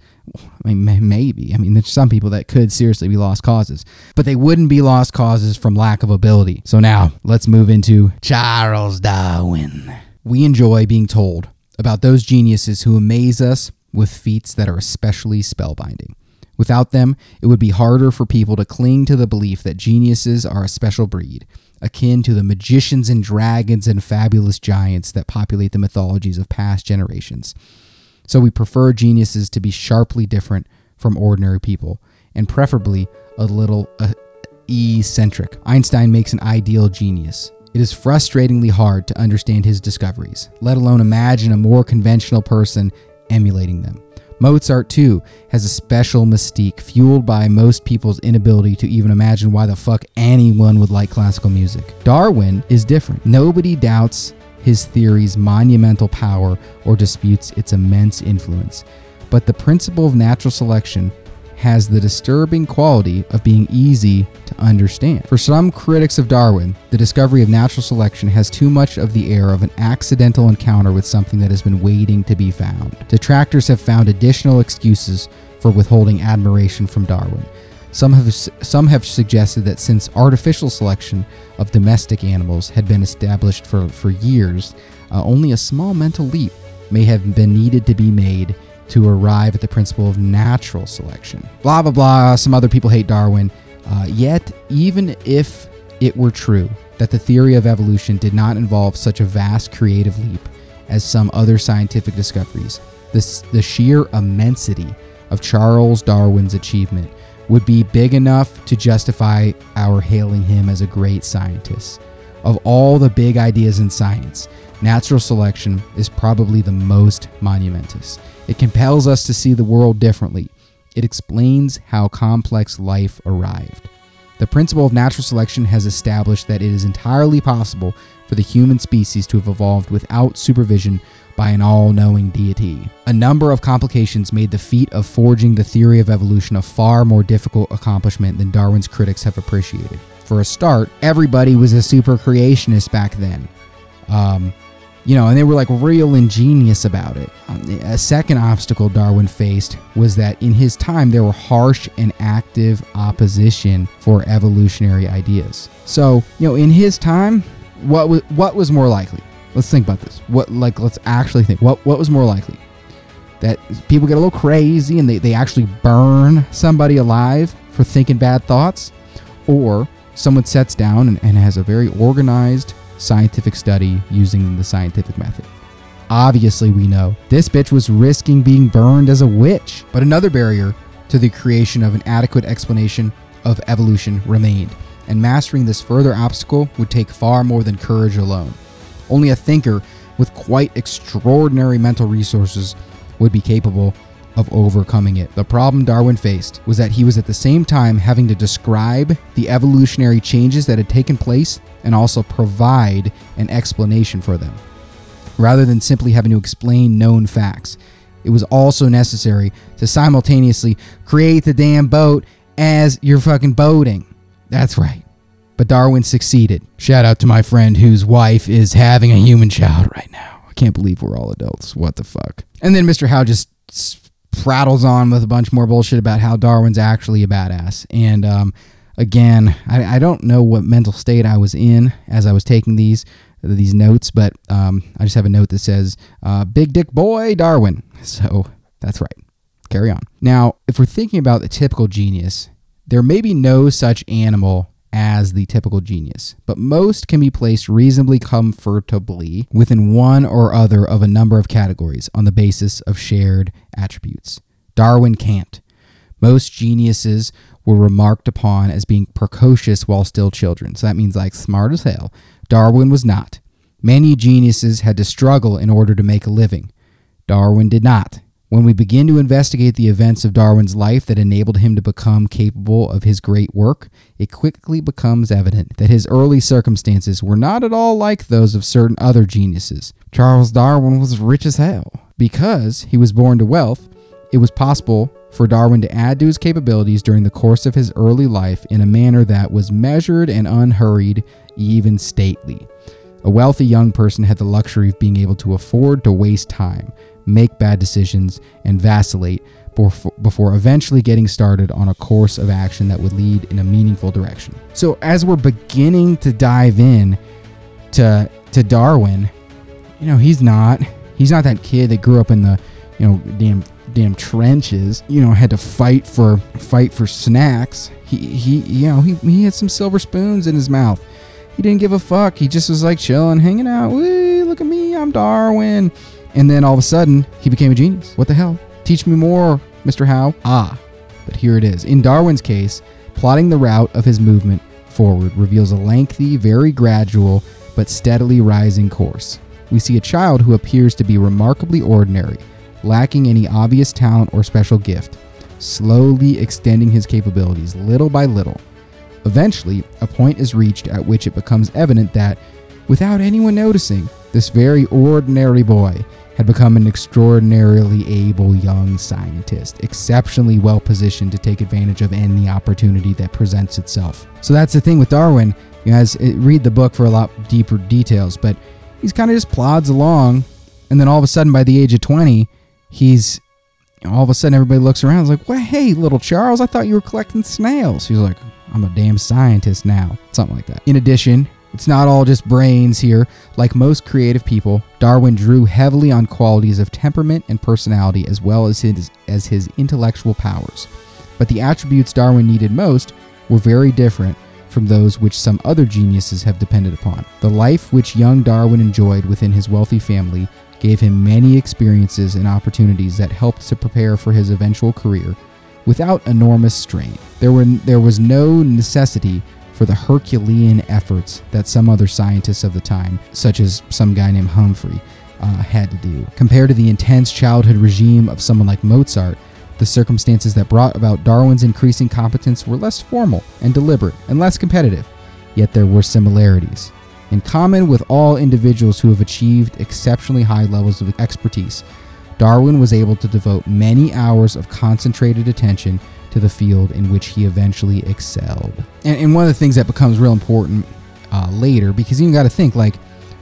I mean, maybe. I mean, there's some people that could seriously be lost causes, but they wouldn't be lost causes from lack of ability. So now let's move into Charles Darwin. We enjoy being told about those geniuses who amaze us with feats that are especially spellbinding. Without them, it would be harder for people to cling to the belief that geniuses are a special breed, akin to the magicians and dragons and fabulous giants that populate the mythologies of past generations. So we prefer geniuses to be sharply different from ordinary people, and preferably a little uh, eccentric. Einstein makes an ideal genius. It is frustratingly hard to understand his discoveries, let alone imagine a more conventional person emulating them. Mozart, too, has a special mystique fueled by most people's inability to even imagine why the fuck anyone would like classical music. Darwin is different. Nobody doubts his theory's monumental power or disputes its immense influence. But the principle of natural selection has the disturbing quality of being easy to understand. For some critics of Darwin, the discovery of natural selection has too much of the air of an accidental encounter with something that has been waiting to be found. Detractors have found additional excuses for withholding admiration from Darwin. Some have, some have suggested that since artificial selection of domestic animals had been established for, for years, uh, only a small mental leap may have been needed to be made to arrive at the principle of natural selection. Blah, blah, blah. Some other people hate Darwin. Uh, yet, even if it were true that the theory of evolution did not involve such a vast creative leap as some other scientific discoveries, this, the sheer immensity of Charles Darwin's achievement would be big enough to justify our hailing him as a great scientist. Of all the big ideas in science, natural selection is probably the most monumentous. It compels us to see the world differently. It explains how complex life arrived. The principle of natural selection has established that it is entirely possible for the human species to have evolved without supervision by an all knowing deity. A number of complications made the feat of forging the theory of evolution a far more difficult accomplishment than Darwin's critics have appreciated. For a start, everybody was a super creationist back then. Um, you know, and they were like real ingenious about it. A second obstacle Darwin faced was that in his time there were harsh and active opposition for evolutionary ideas. So, you know, in his time, what was what was more likely? Let's think about this. What like let's actually think. What what was more likely? That people get a little crazy and they, they actually burn somebody alive for thinking bad thoughts? Or someone sets down and, and has a very organized scientific study using the scientific method. Obviously, we know this bitch was risking being burned as a witch. But another barrier to the creation of an adequate explanation of evolution remained, and mastering this further obstacle would take far more than courage alone. Only a thinker with quite extraordinary mental resources would be capable of overcoming it. The problem Darwin faced was that he was at the same time having to describe the evolutionary changes that had taken place and also provide an explanation for them. Rather than simply having to explain known facts, it was also necessary to simultaneously create the damn boat as you're fucking boating. That's right. But Darwin succeeded. Shout out to my friend whose wife is having a human child right now. I can't believe we're all adults. What the fuck? And then Mr. Howe just prattles on with a bunch more bullshit about how Darwin's actually a badass. And um, again, I, I, don't know what mental state I was in as I was taking these these notes, but um, I just have a note that says uh, "Big Dick Boy Darwin." So that's right. Carry on. Now, if we're thinking about the typical genius, there may be no such animal as the typical genius, but most can be placed reasonably comfortably within one or other of a number of categories on the basis of shared attributes. Darwin can't. Most geniuses were remarked upon as being precocious while still children, so that means like smart as hell. Darwin was not. Many geniuses had to struggle in order to make a living. Darwin did not. When we begin to investigate the events of Darwin's life that enabled him to become capable of his great work, it quickly becomes evident that his early circumstances were not at all like those of certain other geniuses. Charles Darwin was rich as hell. Because he was born to wealth, it was possible for Darwin to add to his capabilities during the course of his early life in a manner that was measured and unhurried, even stately. A wealthy young person had the luxury of being able to afford to waste time make bad decisions, and vacillate before before eventually getting started on a course of action that would lead in a meaningful direction. So as we're beginning to dive in to to Darwin, you know, he's not he's not that kid that grew up in the, you know, damn damn trenches, you know, had to fight for fight for snacks. He he you know, he he had some silver spoons in his mouth. He didn't give a fuck. He just was like chilling, hanging out. Woo, look at me, I'm Darwin. And then all of a sudden, he became a genius. What the hell? Teach me more, Mr. Howe. Ah, but here it is. In Darwin's case, plotting the route of his movement forward reveals a lengthy, very gradual, but steadily rising course. We see a child who appears to be remarkably ordinary, lacking any obvious talent or special gift, slowly extending his capabilities little by little. Eventually, a point is reached at which it becomes evident that, without anyone noticing, this very ordinary boy had become an extraordinarily able young scientist, exceptionally well positioned to take advantage of any opportunity that presents itself. So that's the thing with Darwin. You guys read the book for a lot deeper details, but he's kind of just plods along, and then all of a sudden, by the age of 20, he's all of a sudden everybody looks around. and is like, well, hey, little Charles, I thought you were collecting snails. He's like, I'm a damn scientist now. Something like that. In addition, it's not all just brains here. Like most creative people, Darwin drew heavily on qualities of temperament and personality as well as his, as his intellectual powers. But the attributes Darwin needed most were very different from those which some other geniuses have depended upon. The life which young Darwin enjoyed within his wealthy family gave him many experiences and opportunities that helped to prepare for his eventual career without enormous strain. There, were, there was no necessity for the Herculean efforts that some other scientists of the time, such as some guy named Humphrey, uh, had to do. Compared to the intense childhood regime of someone like Mozart, the circumstances that brought about Darwin's increasing competence were less formal and deliberate and less competitive, yet there were similarities. In common with all individuals who have achieved exceptionally high levels of expertise, Darwin was able to devote many hours of concentrated attention to the field in which he eventually excelled. And, and one of the things that becomes real important uh, later, because you got to think like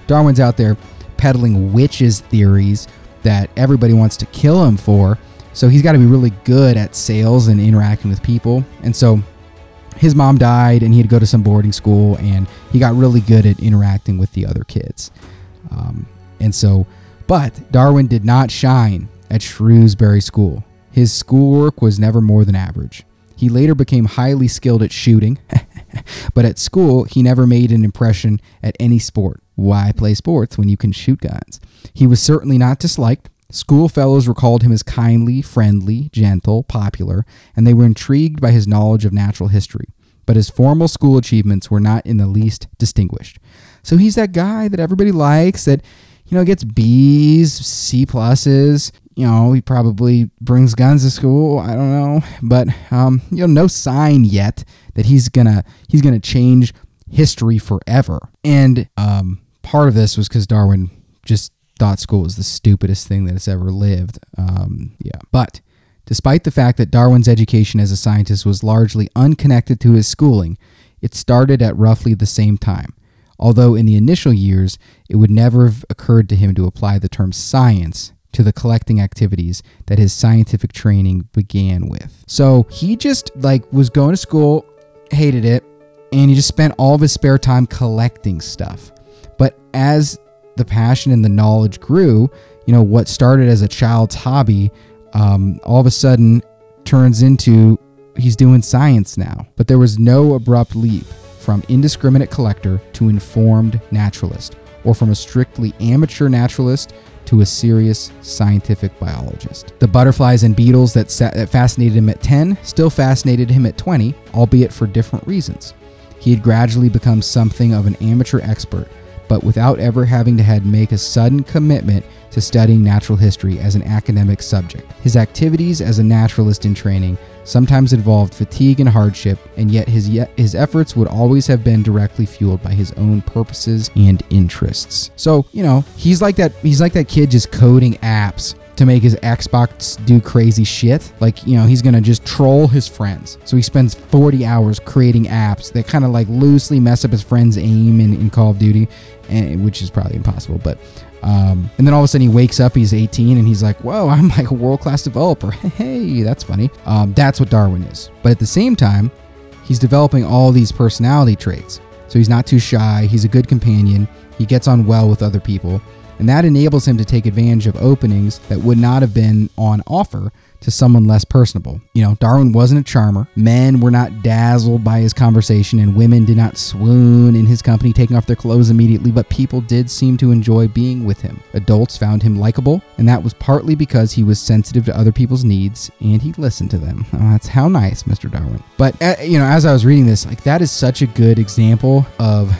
Darwin's out there peddling witches theories that everybody wants to kill him for. So he's got to be really good at sales and interacting with people. And so his mom died and he had to go to some boarding school and he got really good at interacting with the other kids. Um, and so, but Darwin did not shine at Shrewsbury School. His schoolwork was never more than average. He later became highly skilled at shooting, but at school, he never made an impression at any sport. Why play sports when you can shoot guns? He was certainly not disliked. Schoolfellows recalled him as kindly, friendly, gentle, popular, and they were intrigued by his knowledge of natural history. but his formal school achievements were not in the least distinguished. So he's that guy that everybody likes that, you know, gets B's, C pluses. You know, he probably brings guns to school. I don't know, but um, you know, no sign yet that he's gonna he's gonna change history forever. And um, part of this was because Darwin just thought school was the stupidest thing that has ever lived. Um, yeah, but despite the fact that Darwin's education as a scientist was largely unconnected to his schooling, it started at roughly the same time although in the initial years it would never have occurred to him to apply the term science to the collecting activities that his scientific training began with. So he just like was going to school, hated it, and he just spent all of his spare time collecting stuff. But as the passion and the knowledge grew, you know, what started as a child's hobby, um, all of a sudden turns into he's doing science now. But there was no abrupt leap from indiscriminate collector to informed naturalist, or from a strictly amateur naturalist to a serious scientific biologist. The butterflies and beetles that, that fascinated him at 10 still fascinated him at 20, albeit for different reasons. He had gradually become something of an amateur expert, but without ever having to had make a sudden commitment to studying natural history as an academic subject. His activities as a naturalist in training sometimes involved fatigue and hardship, and yet his his efforts would always have been directly fueled by his own purposes and interests. So, you know, he's like that he's like that kid just coding apps to make his Xbox do crazy shit. Like, you know, he's gonna just troll his friends. So he spends 40 hours creating apps that kind of like loosely mess up his friend's aim in, in Call of Duty, and, which is probably impossible. But um, and then all of a sudden he wakes up, he's 18, and he's like, whoa, I'm like a world class developer. Hey, that's funny. Um, that's what Darwin is. But at the same time, he's developing all these personality traits. So he's not too shy, he's a good companion, he gets on well with other people, and that enables him to take advantage of openings that would not have been on offer to someone less personable. You know, Darwin wasn't a charmer. Men were not dazzled by his conversation, and women did not swoon in his company, taking off their clothes immediately, but people did seem to enjoy being with him. Adults found him likable, and that was partly because he was sensitive to other people's needs and he listened to them. Oh, that's how nice, Mr. Darwin. But, uh, you know, as I was reading this, like, that is such a good example of.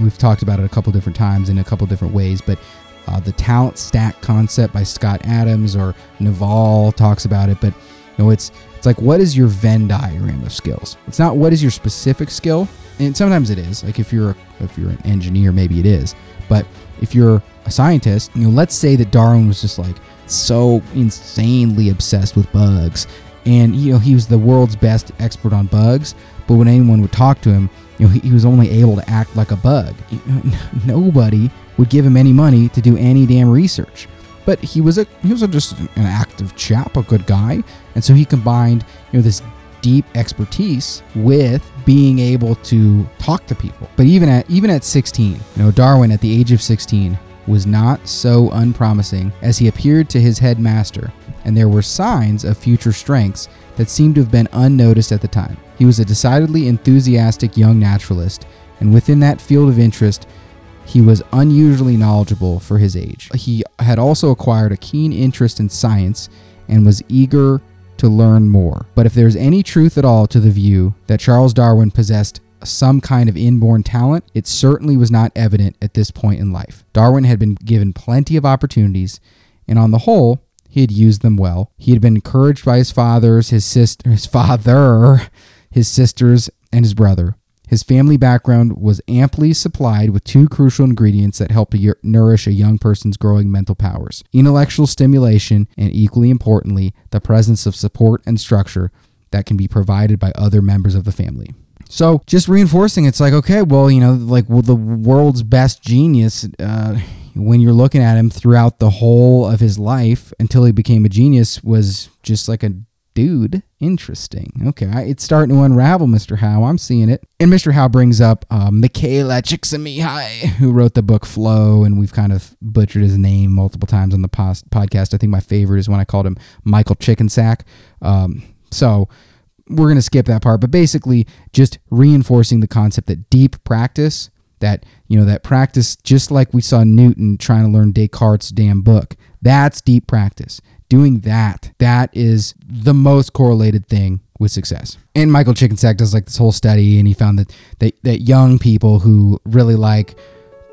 We've talked about it a couple different times in a couple different ways, but uh, the talent stack concept by Scott Adams or Naval talks about it, but you know, it's it's like what is your Venn diagram of skills? It's not what is your specific skill, and sometimes it is. Like if you're a, if you're an engineer, maybe it is. But if you're a scientist, you know, let's say that Darwin was just like so insanely obsessed with bugs, and you know he was the world's best expert on bugs. But when anyone would talk to him, you know, he, he was only able to act like a bug. Nobody would give him any money to do any damn research. But he was a he was a, just an active chap, a good guy, and so he combined you know this deep expertise with being able to talk to people. But even at even at 16, you know Darwin at the age of 16 was not so unpromising as he appeared to his headmaster, and there were signs of future strengths that seemed to have been unnoticed at the time. He was a decidedly enthusiastic young naturalist, and within that field of interest, he was unusually knowledgeable for his age. He had also acquired a keen interest in science and was eager to learn more. But if there's any truth at all to the view that Charles Darwin possessed some kind of inborn talent, it certainly was not evident at this point in life. Darwin had been given plenty of opportunities, and on the whole, he had used them well. He had been encouraged by his fathers, his sister, his father, his sisters, and his brother. His family background was amply supplied with two crucial ingredients that help to nourish a young person's growing mental powers intellectual stimulation, and equally importantly, the presence of support and structure that can be provided by other members of the family. So, just reinforcing, it's like, okay, well, you know, like well, the world's best genius, uh, when you're looking at him throughout the whole of his life until he became a genius, was just like a dude, interesting. Okay, it's starting to unravel, Mr. Howe. I'm seeing it. And Mr. Howe brings up uh, Michaela Csikszentmihalyi, who wrote the book Flow, and we've kind of butchered his name multiple times on the pos- podcast. I think my favorite is when I called him Michael Chickensack. Um, so we're going to skip that part, but basically just reinforcing the concept that deep practice, that, you know, that practice, just like we saw Newton trying to learn Descartes' damn book, that's deep practice doing that, that is the most correlated thing with success. And Michael Chickensack does like this whole study, and he found that that, that young people who really like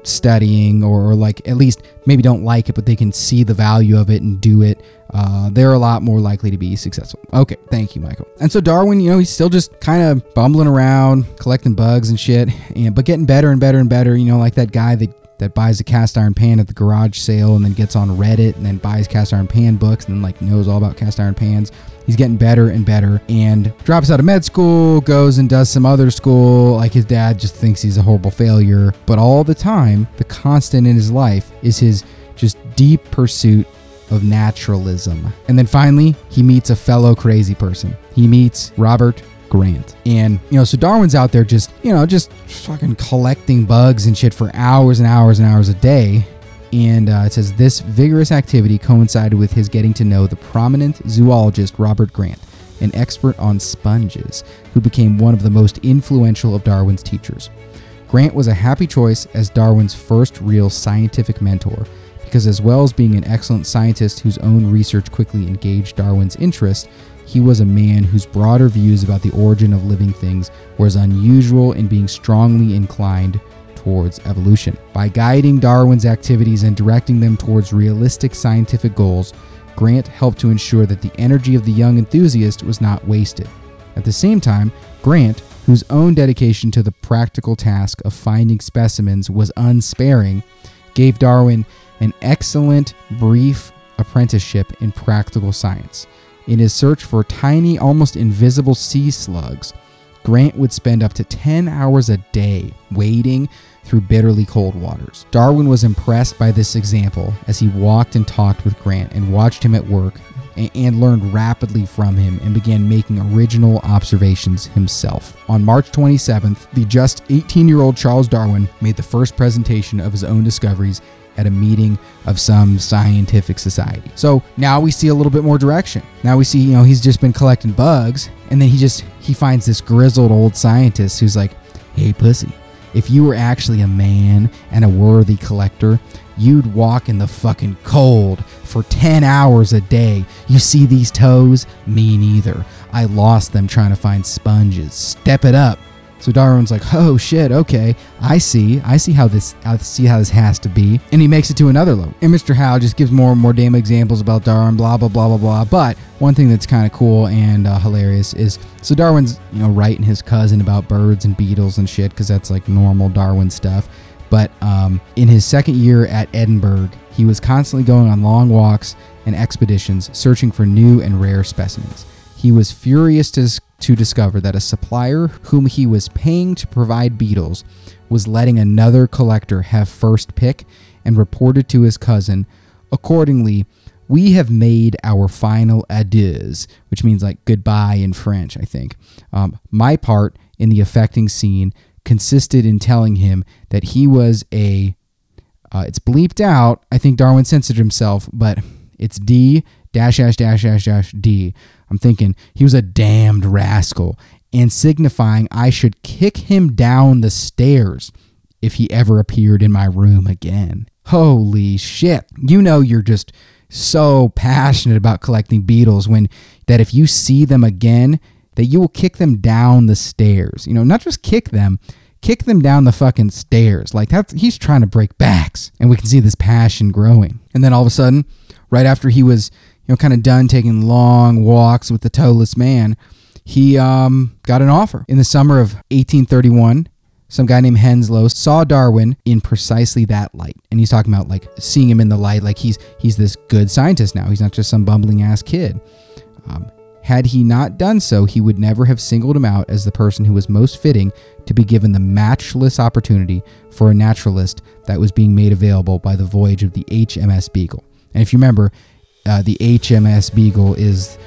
studying or, or, like at least maybe don't like it but they can see the value of it and do it uh, they're a lot more likely to be successful okay thank you michael and so darwin you know he's still just kind of bumbling around collecting bugs and shit and but getting better and better and better you know like that guy that that buys a cast iron pan at the garage sale and then gets on reddit and then buys cast iron pan books and then like knows all about cast iron pans He's getting better and better and drops out of med school, goes and does some other school. Like his dad just thinks he's a horrible failure. But all the time, the constant in his life is his just deep pursuit of naturalism. And then finally, he meets a fellow crazy person. He meets Robert Grant. And, you know, so Darwin's out there just, you know, just fucking collecting bugs and shit for hours and hours and hours a day. And uh, it says this vigorous activity coincided with his getting to know the prominent zoologist Robert Grant, an expert on sponges, who became one of the most influential of Darwin's teachers. Grant was a happy choice as Darwin's first real scientific mentor, because as well as being an excellent scientist whose own research quickly engaged Darwin's interest, he was a man whose broader views about the origin of living things were as unusual in being strongly inclined towards evolution. By guiding Darwin's activities and directing them towards realistic scientific goals, Grant helped to ensure that the energy of the young enthusiast was not wasted. At the same time, Grant, whose own dedication to the practical task of finding specimens was unsparing, gave Darwin an excellent brief apprenticeship in practical science. In his search for tiny, almost invisible sea slugs, Grant would spend up to 10 hours a day wading through bitterly cold waters. Darwin was impressed by this example as he walked and talked with Grant and watched him at work and learned rapidly from him and began making original observations himself. On March 27th, the just 18 year old Charles Darwin made the first presentation of his own discoveries at a meeting of some scientific society. So now we see a little bit more direction. Now we see, you know, he's just been collecting bugs and then he just he finds this grizzled old scientist who's like, "Hey pussy, if you were actually a man and a worthy collector, you'd walk in the fucking cold for 10 hours a day. You see these toes? Me neither. I lost them trying to find sponges. Step it up. So Darwin's like, "Oh shit, okay, I see. I see how this. I see how this has to be." And he makes it to another level. And Mr. Howe just gives more and more damn examples about Darwin, blah blah blah blah blah. But one thing that's kind of cool and uh, hilarious is so Darwin's you know writing his cousin about birds and beetles and shit because that's like normal Darwin stuff. But um, in his second year at Edinburgh, he was constantly going on long walks and expeditions searching for new and rare specimens. He was furious to to discover that a supplier whom he was paying to provide beetles was letting another collector have first pick and reported to his cousin. Accordingly, we have made our final adieus, which means like goodbye in French, I think. Um, my part in the affecting scene consisted in telling him that he was a. Uh, it's bleeped out. I think Darwin censored himself, but it's D dash dash dash dash dash D. I'm thinking he was a damned rascal and signifying I should kick him down the stairs if he ever appeared in my room again. Holy shit. You know you're just so passionate about collecting beetles when that if you see them again, that you will kick them down the stairs. You know, not just kick them, kick them down the fucking stairs. Like that's he's trying to break backs. And we can see this passion growing. And then all of a sudden, right after he was know, kind of done taking long walks with the toeless man, he um, got an offer. In the summer of 1831, some guy named Henslow saw Darwin in precisely that light. And he's talking about like seeing him in the light, like he's he's this good scientist now. He's not just some bumbling ass kid. Um, had he not done so, he would never have singled him out as the person who was most fitting to be given the matchless opportunity for a naturalist that was being made available by the voyage of the HMS Beagle. And if you remember, uh, the HMS Beagle is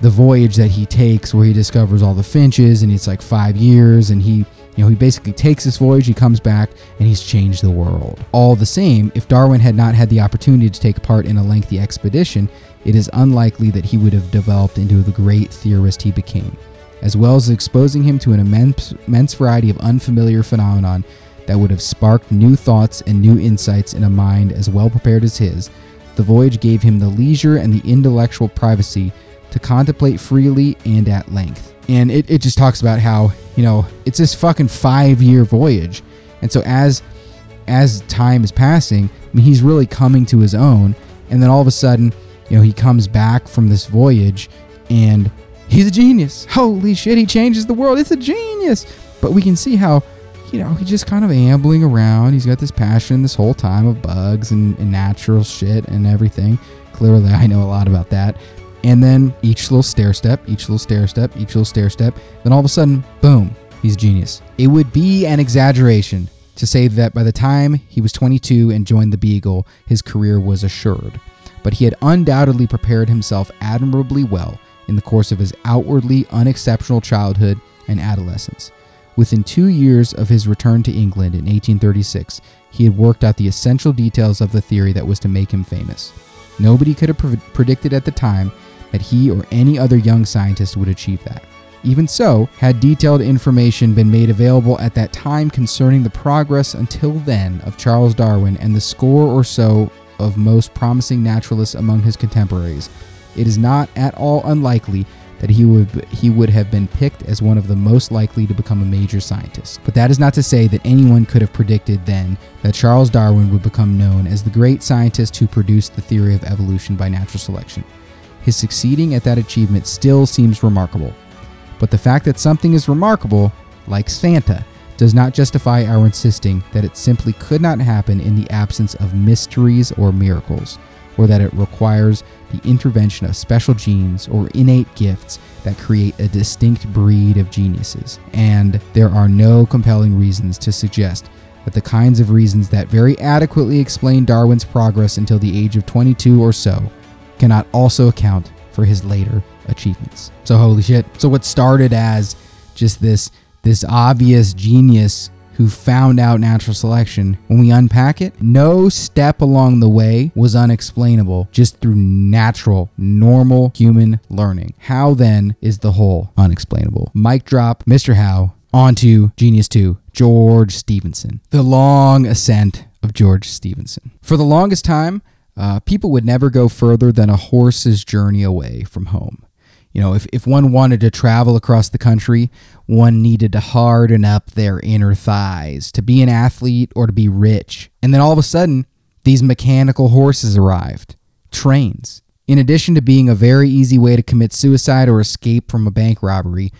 the voyage that he takes where he discovers all the finches and it's like five years and he you know he basically takes this voyage he comes back and he's changed the world. All the same if darwin had not had the opportunity to take part in a lengthy expedition it is unlikely that he would have developed into the great theorist he became as well as exposing him to an immense, immense variety of unfamiliar phenomenon that would have sparked new thoughts and new insights in a mind as well prepared as his the voyage gave him the leisure and the intellectual privacy to contemplate freely and at length. And it, it just talks about how, you know, it's this fucking five year voyage. And so as as time is passing, I mean he's really coming to his own. And then all of a sudden, you know, he comes back from this voyage and he's a genius. Holy shit, he changes the world. It's a genius. But we can see how, you know, he's just kind of ambling around. He's got this passion this whole time of bugs and, and natural shit and everything. Clearly, I know a lot about that. And then each little stair step, each little stair step, each little stair step. Then all of a sudden, boom, he's genius. It would be an exaggeration to say that by the time he was 22 and joined the Beagle, his career was assured. But he had undoubtedly prepared himself admirably well in the course of his outwardly unexceptional childhood and adolescence. Within two years of his return to England in 1836, he had worked out the essential details of the theory that was to make him famous. Nobody could have pre- predicted at the time that he or any other young scientist would achieve that. Even so, had detailed information been made available at that time concerning the progress until then of Charles Darwin and the score or so of most promising naturalists among his contemporaries, it is not at all unlikely that he would he would have been picked as one of the most likely to become a major scientist. But that is not to say that anyone could have predicted then that Charles Darwin would become known as the great scientist who produced the theory of evolution by natural selection. His succeeding at that achievement still seems remarkable. But the fact that something is remarkable, like Santa, does not justify our insisting that it simply could not happen in the absence of mysteries or miracles, or that it requires the intervention of special genes or innate gifts that create a distinct breed of geniuses. And there are no compelling reasons to suggest that the kinds of reasons that very adequately explain Darwin's progress until the age of 22 or so cannot also account for his later achievements. So holy shit. So what started as just this this obvious genius who found out natural selection, when we unpack it, no step along the way was unexplainable just through natural, normal human learning. How then is the whole unexplainable? Mic drop, Mr. Howe, onto Genius 2, George Stephenson. The long ascent of George Stephenson. For the longest time, uh, people would never go further than a horse's journey away from home. You know, if, if one wanted to travel across the country, one needed to harden up their inner thighs to be an athlete or to be rich. And then all of a sudden, these mechanical horses arrived trains. In addition to being a very easy way to commit suicide or escape from a bank robbery,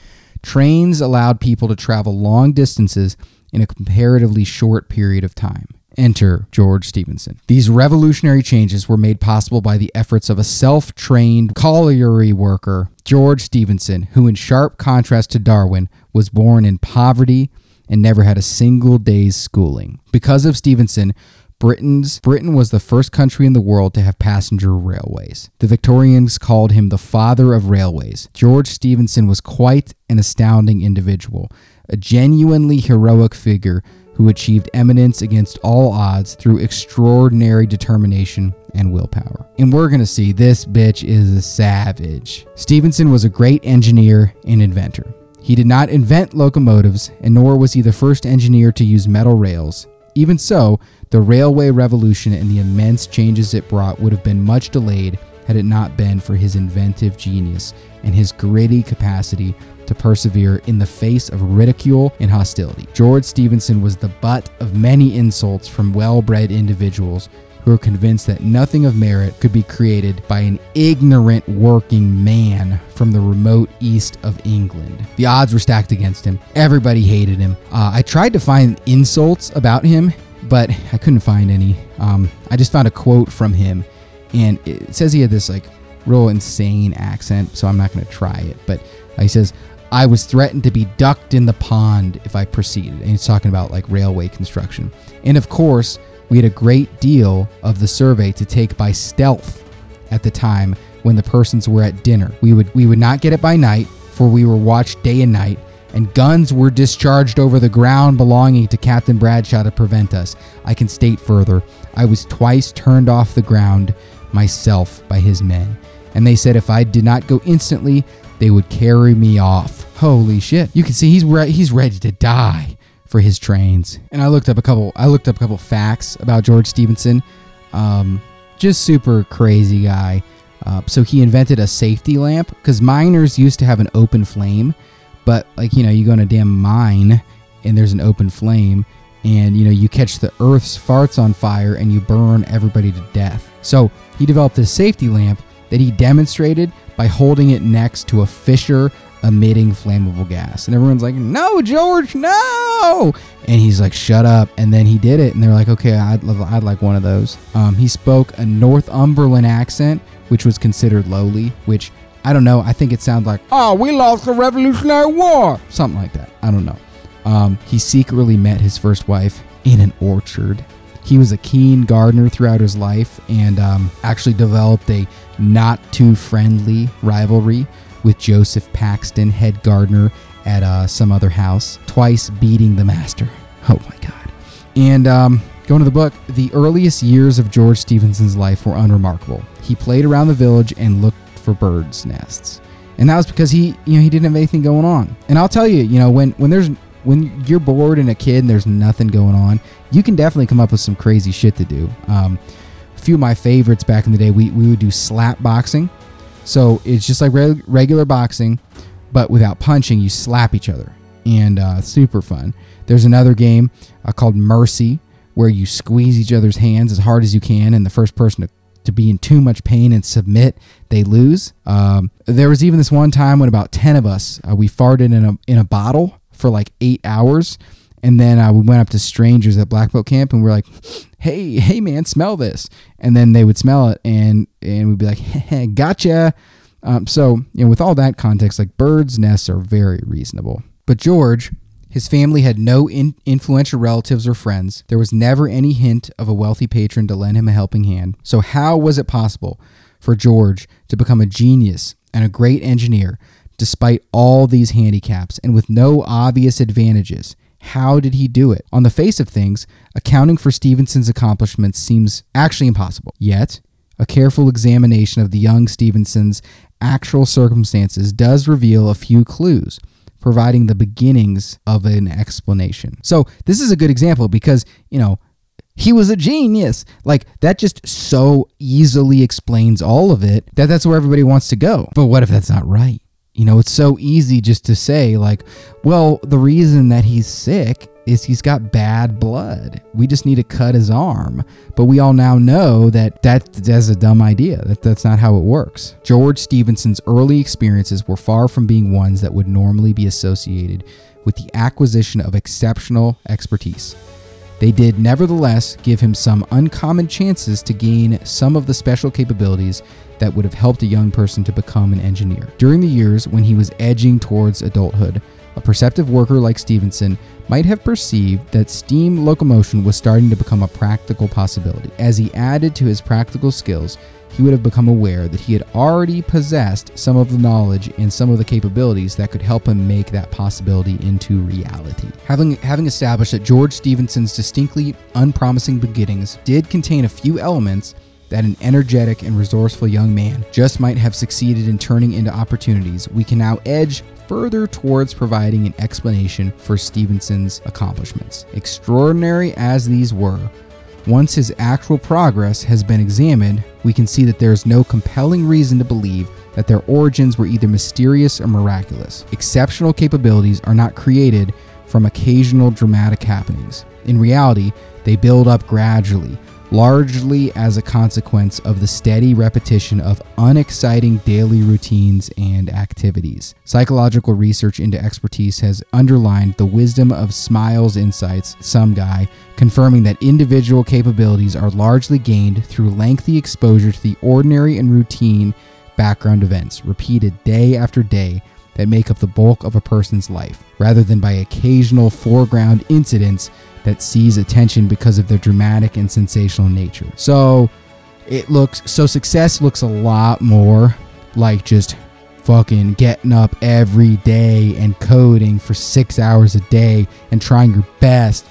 trains allowed people to travel long distances in a comparatively short period of time. Enter George Stephenson. These revolutionary changes were made possible by the efforts of a self trained colliery worker, George Stephenson, who, in sharp contrast to Darwin, was born in poverty and never had a single day's schooling. Because of Stephenson, Britain's Britain was the first country in the world to have passenger railways. The Victorians called him the father of railways. George Stephenson was quite an astounding individual, a genuinely heroic figure who achieved eminence against all odds through extraordinary determination and willpower. And we're going to see this bitch is a savage. Stephenson was a great engineer and inventor. He did not invent locomotives, and nor was he the first engineer to use metal rails. Even so, the railway revolution and the immense changes it brought would have been much delayed had it not been for his inventive genius and his gritty capacity to persevere in the face of ridicule and hostility. George Stephenson was the butt of many insults from well bred individuals who were convinced that nothing of merit could be created by an ignorant working man from the remote east of England. The odds were stacked against him. Everybody hated him. Uh, I tried to find insults about him, but I couldn't find any. Um, I just found a quote from him, and it says he had this like real insane accent, so I'm not going to try it. But he says, I was threatened to be ducked in the pond if I proceeded. And he's talking about like railway construction. And of course, we had a great deal of the survey to take by stealth at the time when the persons were at dinner. We would we would not get it by night, for we were watched day and night, and guns were discharged over the ground belonging to Captain Bradshaw to prevent us. I can state further, I was twice turned off the ground myself by his men, and they said if I did not go instantly, they would carry me off. Holy shit! You can see he's re- he's ready to die for his trains. And I looked up a couple. I looked up a couple facts about George Stephenson. Um, just super crazy guy. Uh, so he invented a safety lamp because miners used to have an open flame, but like you know, you go in a damn mine and there's an open flame, and you know you catch the Earth's farts on fire and you burn everybody to death. So he developed this safety lamp that he demonstrated by holding it next to a fissure emitting flammable gas. And everyone's like, no, George, no. And he's like, shut up. And then he did it. And they're like, okay, I'd, I'd like one of those. Um, he spoke a Northumberland accent, which was considered lowly, which I don't know. I think it sounds like, oh, we lost the Revolutionary War. Something like that. I don't know. Um, he secretly met his first wife in an orchard. He was a keen gardener throughout his life and um, actually developed a not too friendly rivalry with Joseph Paxton, head gardener at uh, some other house, twice beating the master. Oh my God. And um, going to the book, the earliest years of George Stephenson's life were unremarkable. He played around the village and looked for birds' nests. And that was because he, you know, he didn't have anything going on. And I'll tell you, you know, when when there's when you're bored and a kid and there's nothing going on, you can definitely come up with some crazy shit to do. Um, few of my favorites back in the day, we, we would do slap boxing. So it's just like re- regular boxing, but without punching, you slap each other, and uh, super fun. There's another game uh, called Mercy, where you squeeze each other's hands as hard as you can, and the first person to, to be in too much pain and submit, they lose. Um, there was even this one time when about ten of us uh, we farted in a in a bottle for like eight hours. And then uh, we went up to strangers at Black Boat Camp and we are like, hey, hey, man, smell this. And then they would smell it and, and we'd be like, hey, gotcha. Um, so, you know, with all that context, like birds' nests are very reasonable. But George, his family had no in- influential relatives or friends. There was never any hint of a wealthy patron to lend him a helping hand. So, how was it possible for George to become a genius and a great engineer despite all these handicaps and with no obvious advantages? How did he do it? On the face of things, accounting for Stephenson's accomplishments seems actually impossible. Yet, a careful examination of the young Stephenson's actual circumstances does reveal a few clues, providing the beginnings of an explanation. So, this is a good example because, you know, he was a genius. Like that just so easily explains all of it that that's where everybody wants to go. But what if that's not right? You know, it's so easy just to say, like, well, the reason that he's sick is he's got bad blood. We just need to cut his arm. But we all now know that, that that's a dumb idea. That that's not how it works. George Stephenson's early experiences were far from being ones that would normally be associated with the acquisition of exceptional expertise. They did nevertheless give him some uncommon chances to gain some of the special capabilities that would have helped a young person to become an engineer. During the years when he was edging towards adulthood, a perceptive worker like Stephenson might have perceived that steam locomotion was starting to become a practical possibility. As he added to his practical skills, he would have become aware that he had already possessed some of the knowledge and some of the capabilities that could help him make that possibility into reality. Having, having established that George Stephenson's distinctly unpromising beginnings did contain a few elements that an energetic and resourceful young man just might have succeeded in turning into opportunities, we can now edge further towards providing an explanation for Stephenson's accomplishments. Extraordinary as these were, once his actual progress has been examined, we can see that there is no compelling reason to believe that their origins were either mysterious or miraculous. Exceptional capabilities are not created from occasional dramatic happenings. In reality, they build up gradually, largely as a consequence of the steady repetition of unexciting daily routines and activities. Psychological research into expertise has underlined the wisdom of Smiles' insights, some guy, confirming that individual capabilities are largely gained through lengthy exposure to the ordinary and routine background events, repeated day after day that make up the bulk of a person's life, rather than by occasional foreground incidents that seize attention because of their dramatic and sensational nature. So it looks so success looks a lot more like just fucking getting up every day and coding for 6 hours a day and trying your best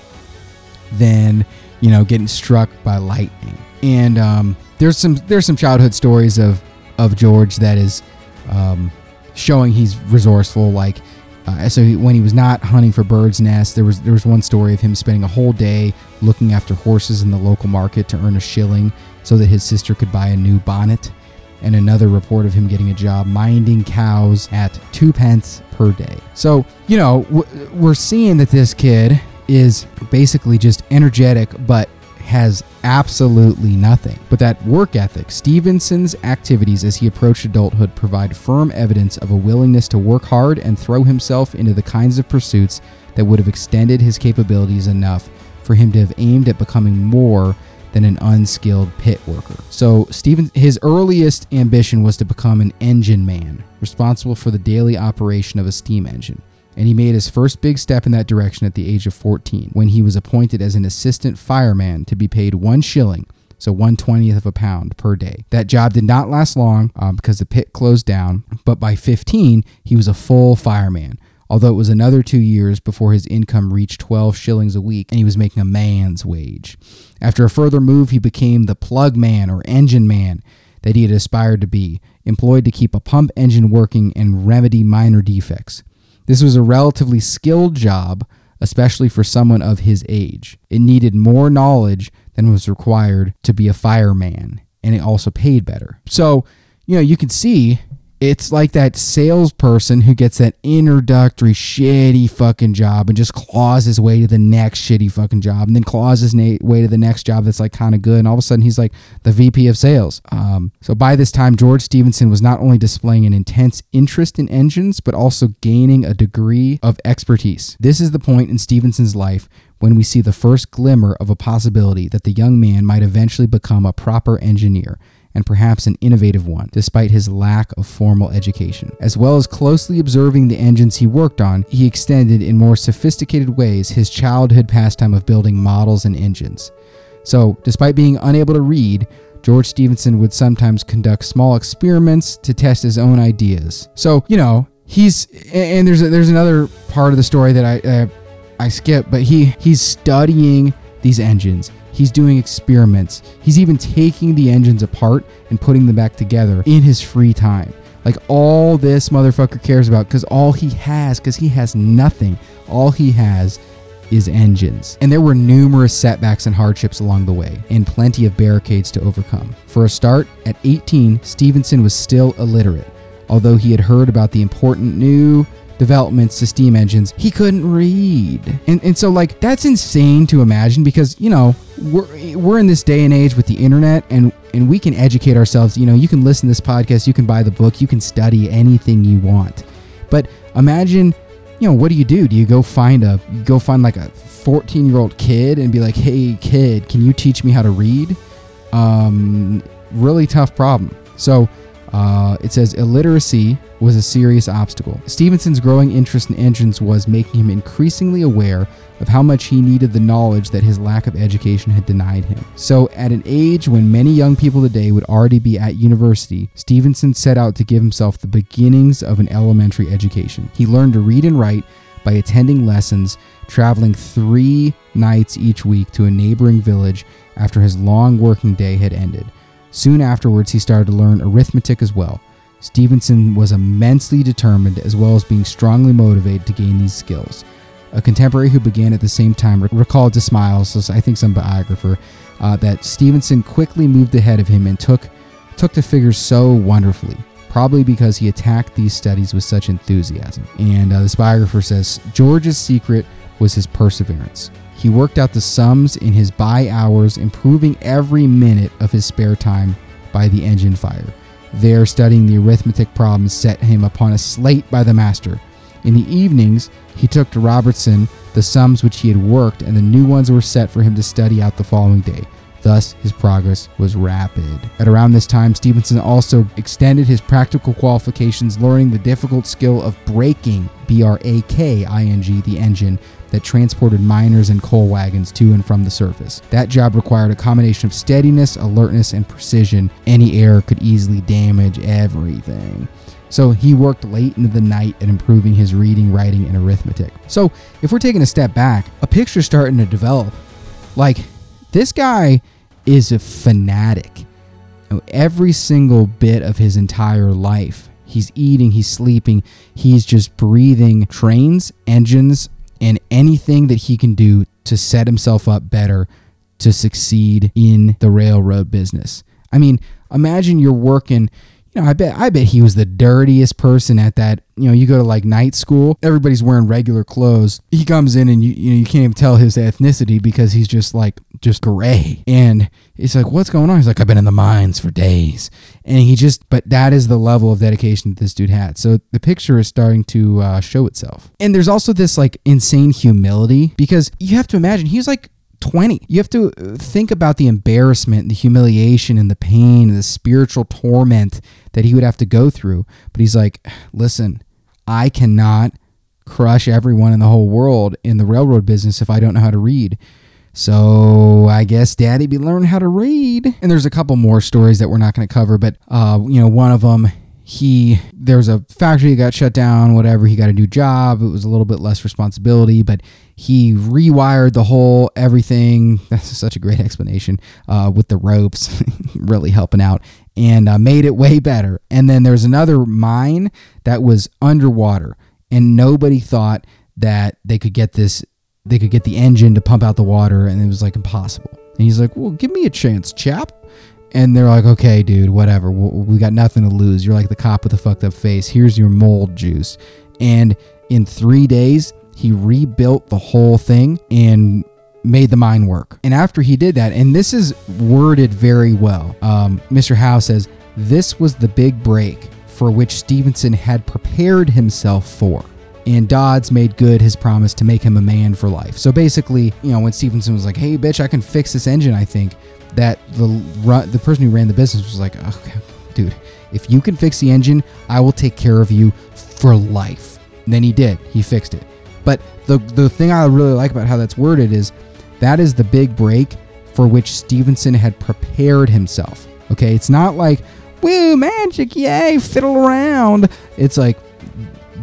than, you know, getting struck by lightning. And um, there's some there's some childhood stories of of George that is um, showing he's resourceful like uh, so he, when he was not hunting for birds' nests, there was there was one story of him spending a whole day looking after horses in the local market to earn a shilling, so that his sister could buy a new bonnet. and another report of him getting a job minding cows at two pence per day. So, you know, we're seeing that this kid is basically just energetic, but has absolutely nothing. But that work ethic, Stephenson's activities as he approached adulthood provide firm evidence of a willingness to work hard and throw himself into the kinds of pursuits that would have extended his capabilities enough for him to have aimed at becoming more than an unskilled pit worker. So Steven his earliest ambition was to become an engine man, responsible for the daily operation of a steam engine. And he made his first big step in that direction at the age of 14 when he was appointed as an assistant fireman to be paid 1 shilling so 120th of a pound per day. That job did not last long um, because the pit closed down, but by 15, he was a full fireman, although it was another two years before his income reached 12 shillings a week and he was making a man's wage. After a further move, he became the plug man or engine man that he had aspired to be, employed to keep a pump engine working and remedy minor defects. This was a relatively skilled job, especially for someone of his age. It needed more knowledge than was required to be a fireman, and it also paid better. So, you know, you can see it's like that salesperson who gets that introductory shitty fucking job and just claws his way to the next shitty fucking job and then claws his na- way to the next job that's like kind of good. And all of a sudden he's like the VP of sales. Um, so by this time, George Stephenson was not only displaying an intense interest in engines, but also gaining a degree of expertise. This is the point in Stephenson's life when we see the first glimmer of a possibility that the young man might eventually become a proper engineer and perhaps an innovative one, despite his lack of formal education. As well as closely observing the engines he worked on, he extended in more sophisticated ways his childhood pastime of building models and engines. So, despite being unable to read, George Stephenson would sometimes conduct small experiments to test his own ideas. So, you know, he's and there's a, there's another part of the story that I uh, I skip, but he he's studying these engines. He's doing experiments. He's even taking the engines apart and putting them back together in his free time. Like all this motherfucker cares about because all he has, because he has nothing, all he has is engines. And there were numerous setbacks and hardships along the way, and plenty of barricades to overcome. For a start, at 18, Stephenson was still illiterate. Although he had heard about the important new developments to steam engines, he couldn't read. And, and so, like, that's insane to imagine because, you know, we're, we're in this day and age with the internet and, and we can educate ourselves. You know, you can listen to this podcast, you can buy the book, you can study anything you want. But imagine, you know, what do you do? Do you go find a, go find like a 14 year old kid and be like, hey, kid, can you teach me how to read? Um, really tough problem. So, uh, it says illiteracy was a serious obstacle. Stephenson's growing interest in engines was making him increasingly aware of how much he needed the knowledge that his lack of education had denied him. So, at an age when many young people today would already be at university, Stephenson set out to give himself the beginnings of an elementary education. He learned to read and write by attending lessons, traveling three nights each week to a neighboring village after his long working day had ended. Soon afterwards, he started to learn arithmetic as well. Stephenson was immensely determined as well as being strongly motivated to gain these skills. A contemporary who began at the same time recalled to Smiles, I think some biographer, uh, that Stephenson quickly moved ahead of him and took took to figures so wonderfully, probably because he attacked these studies with such enthusiasm. And uh, this biographer says George's secret was his perseverance. He worked out the sums in his by hours, improving every minute of his spare time by the engine fire. There, studying the arithmetic problems set him upon a slate by the master. In the evenings, he took to Robertson the sums which he had worked, and the new ones were set for him to study out the following day. Thus, his progress was rapid. At around this time, Stephenson also extended his practical qualifications, learning the difficult skill of braking, B R A K I N G, the engine that transported miners and coal wagons to and from the surface. That job required a combination of steadiness, alertness, and precision. Any error could easily damage everything. So he worked late into the night at improving his reading, writing, and arithmetic. So if we're taking a step back, a picture's starting to develop. Like, this guy is a fanatic. Every single bit of his entire life, he's eating, he's sleeping, he's just breathing trains, engines, and anything that he can do to set himself up better to succeed in the railroad business. I mean, imagine you're working you know, I bet I bet he was the dirtiest person at that. You know, you go to like night school, everybody's wearing regular clothes. He comes in and you you know you can't even tell his ethnicity because he's just like just gray. And it's like, what's going on? He's like, I've been in the mines for days. And he just, but that is the level of dedication that this dude had. So the picture is starting to uh, show itself. And there's also this like insane humility because you have to imagine he's like 20. You have to think about the embarrassment, the humiliation, and the pain, and the spiritual torment that he would have to go through. But he's like, listen, I cannot crush everyone in the whole world in the railroad business if I don't know how to read. So I guess Daddy be learning how to read. And there's a couple more stories that we're not going to cover, but uh, you know, one of them he there's a factory that got shut down whatever he got a new job it was a little bit less responsibility but he rewired the whole everything that's such a great explanation uh, with the ropes really helping out and uh, made it way better and then there's another mine that was underwater and nobody thought that they could get this they could get the engine to pump out the water and it was like impossible and he's like well give me a chance chap and they're like, okay, dude, whatever. We got nothing to lose. You're like the cop with the fucked up face. Here's your mold juice. And in three days, he rebuilt the whole thing and made the mine work. And after he did that, and this is worded very well, um, Mr. Howe says, this was the big break for which Stephenson had prepared himself for. And Dodds made good his promise to make him a man for life. So basically, you know, when Stephenson was like, hey, bitch, I can fix this engine, I think, that the run, the person who ran the business was like, okay, dude, if you can fix the engine, I will take care of you for life. And then he did. He fixed it. But the the thing I really like about how that's worded is that is the big break for which Stephenson had prepared himself. Okay, it's not like woo magic, yay, fiddle around. It's like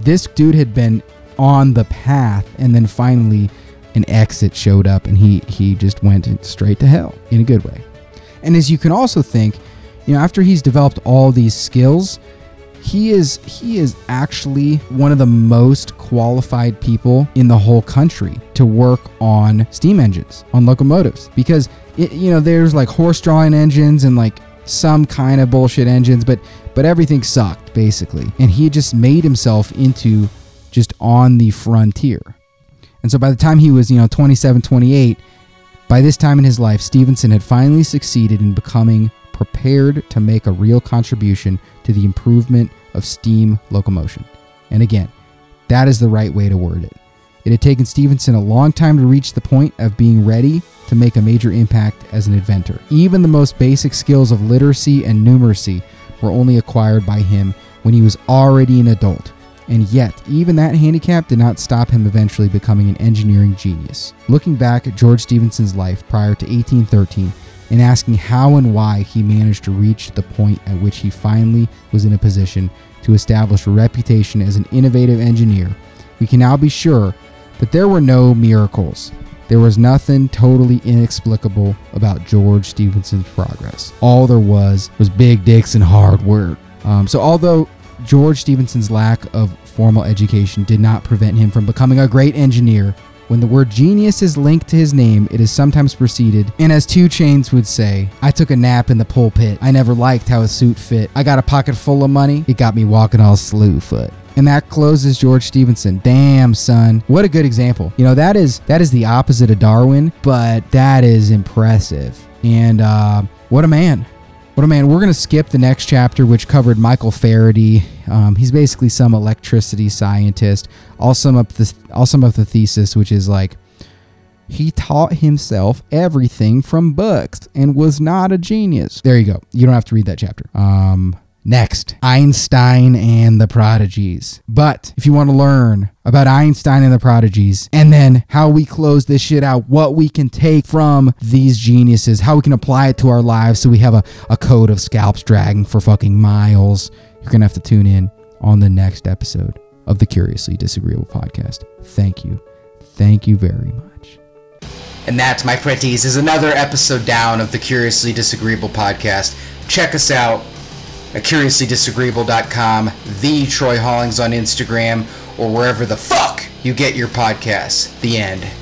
this dude had been on the path and then finally an exit showed up and he he just went straight to hell in a good way. And as you can also think, you know, after he's developed all these skills, he is he is actually one of the most qualified people in the whole country to work on steam engines, on locomotives because it, you know, there's like horse drawing engines and like some kind of bullshit engines, but but everything sucked basically. And he just made himself into just on the frontier. And so by the time he was, you know, 27, 28, by this time in his life, Stephenson had finally succeeded in becoming prepared to make a real contribution to the improvement of steam locomotion. And again, that is the right way to word it. It had taken Stephenson a long time to reach the point of being ready to make a major impact as an inventor. Even the most basic skills of literacy and numeracy were only acquired by him when he was already an adult and yet, even that handicap did not stop him eventually becoming an engineering genius. Looking back at George Stephenson's life prior to 1813 and asking how and why he managed to reach the point at which he finally was in a position to establish a reputation as an innovative engineer, we can now be sure that there were no miracles. There was nothing totally inexplicable about George Stephenson's progress. All there was was big dicks and hard work. Um, so, although George Stephenson's lack of formal education did not prevent him from becoming a great engineer. When the word genius is linked to his name, it is sometimes preceded, and as 2 Chainz would say, I took a nap in the pulpit. I never liked how a suit fit. I got a pocket full of money. It got me walking all slew foot. And that closes George Stephenson. Damn, son. What a good example. You know, that is that is the opposite of Darwin, but that is impressive. And uh, what a man. What a man. We're going to skip the next chapter, which covered Michael Faraday. Um, he's basically some electricity scientist. I'll sum up the I'll sum up the thesis, which is like he taught himself everything from books and was not a genius. There you go. You don't have to read that chapter. Um, Next, Einstein and the Prodigies. But if you want to learn about Einstein and the Prodigies, and then how we close this shit out, what we can take from these geniuses, how we can apply it to our lives so we have a, a code of scalps dragging for fucking miles, you're going to have to tune in on the next episode of the Curiously Disagreeable podcast. Thank you. Thank you very much. And that, my pretties, is another episode down of the Curiously Disagreeable podcast. Check us out CuriouslyDisagreeable.com, the Troy Hollings on Instagram, or wherever the fuck you get your podcasts. The end.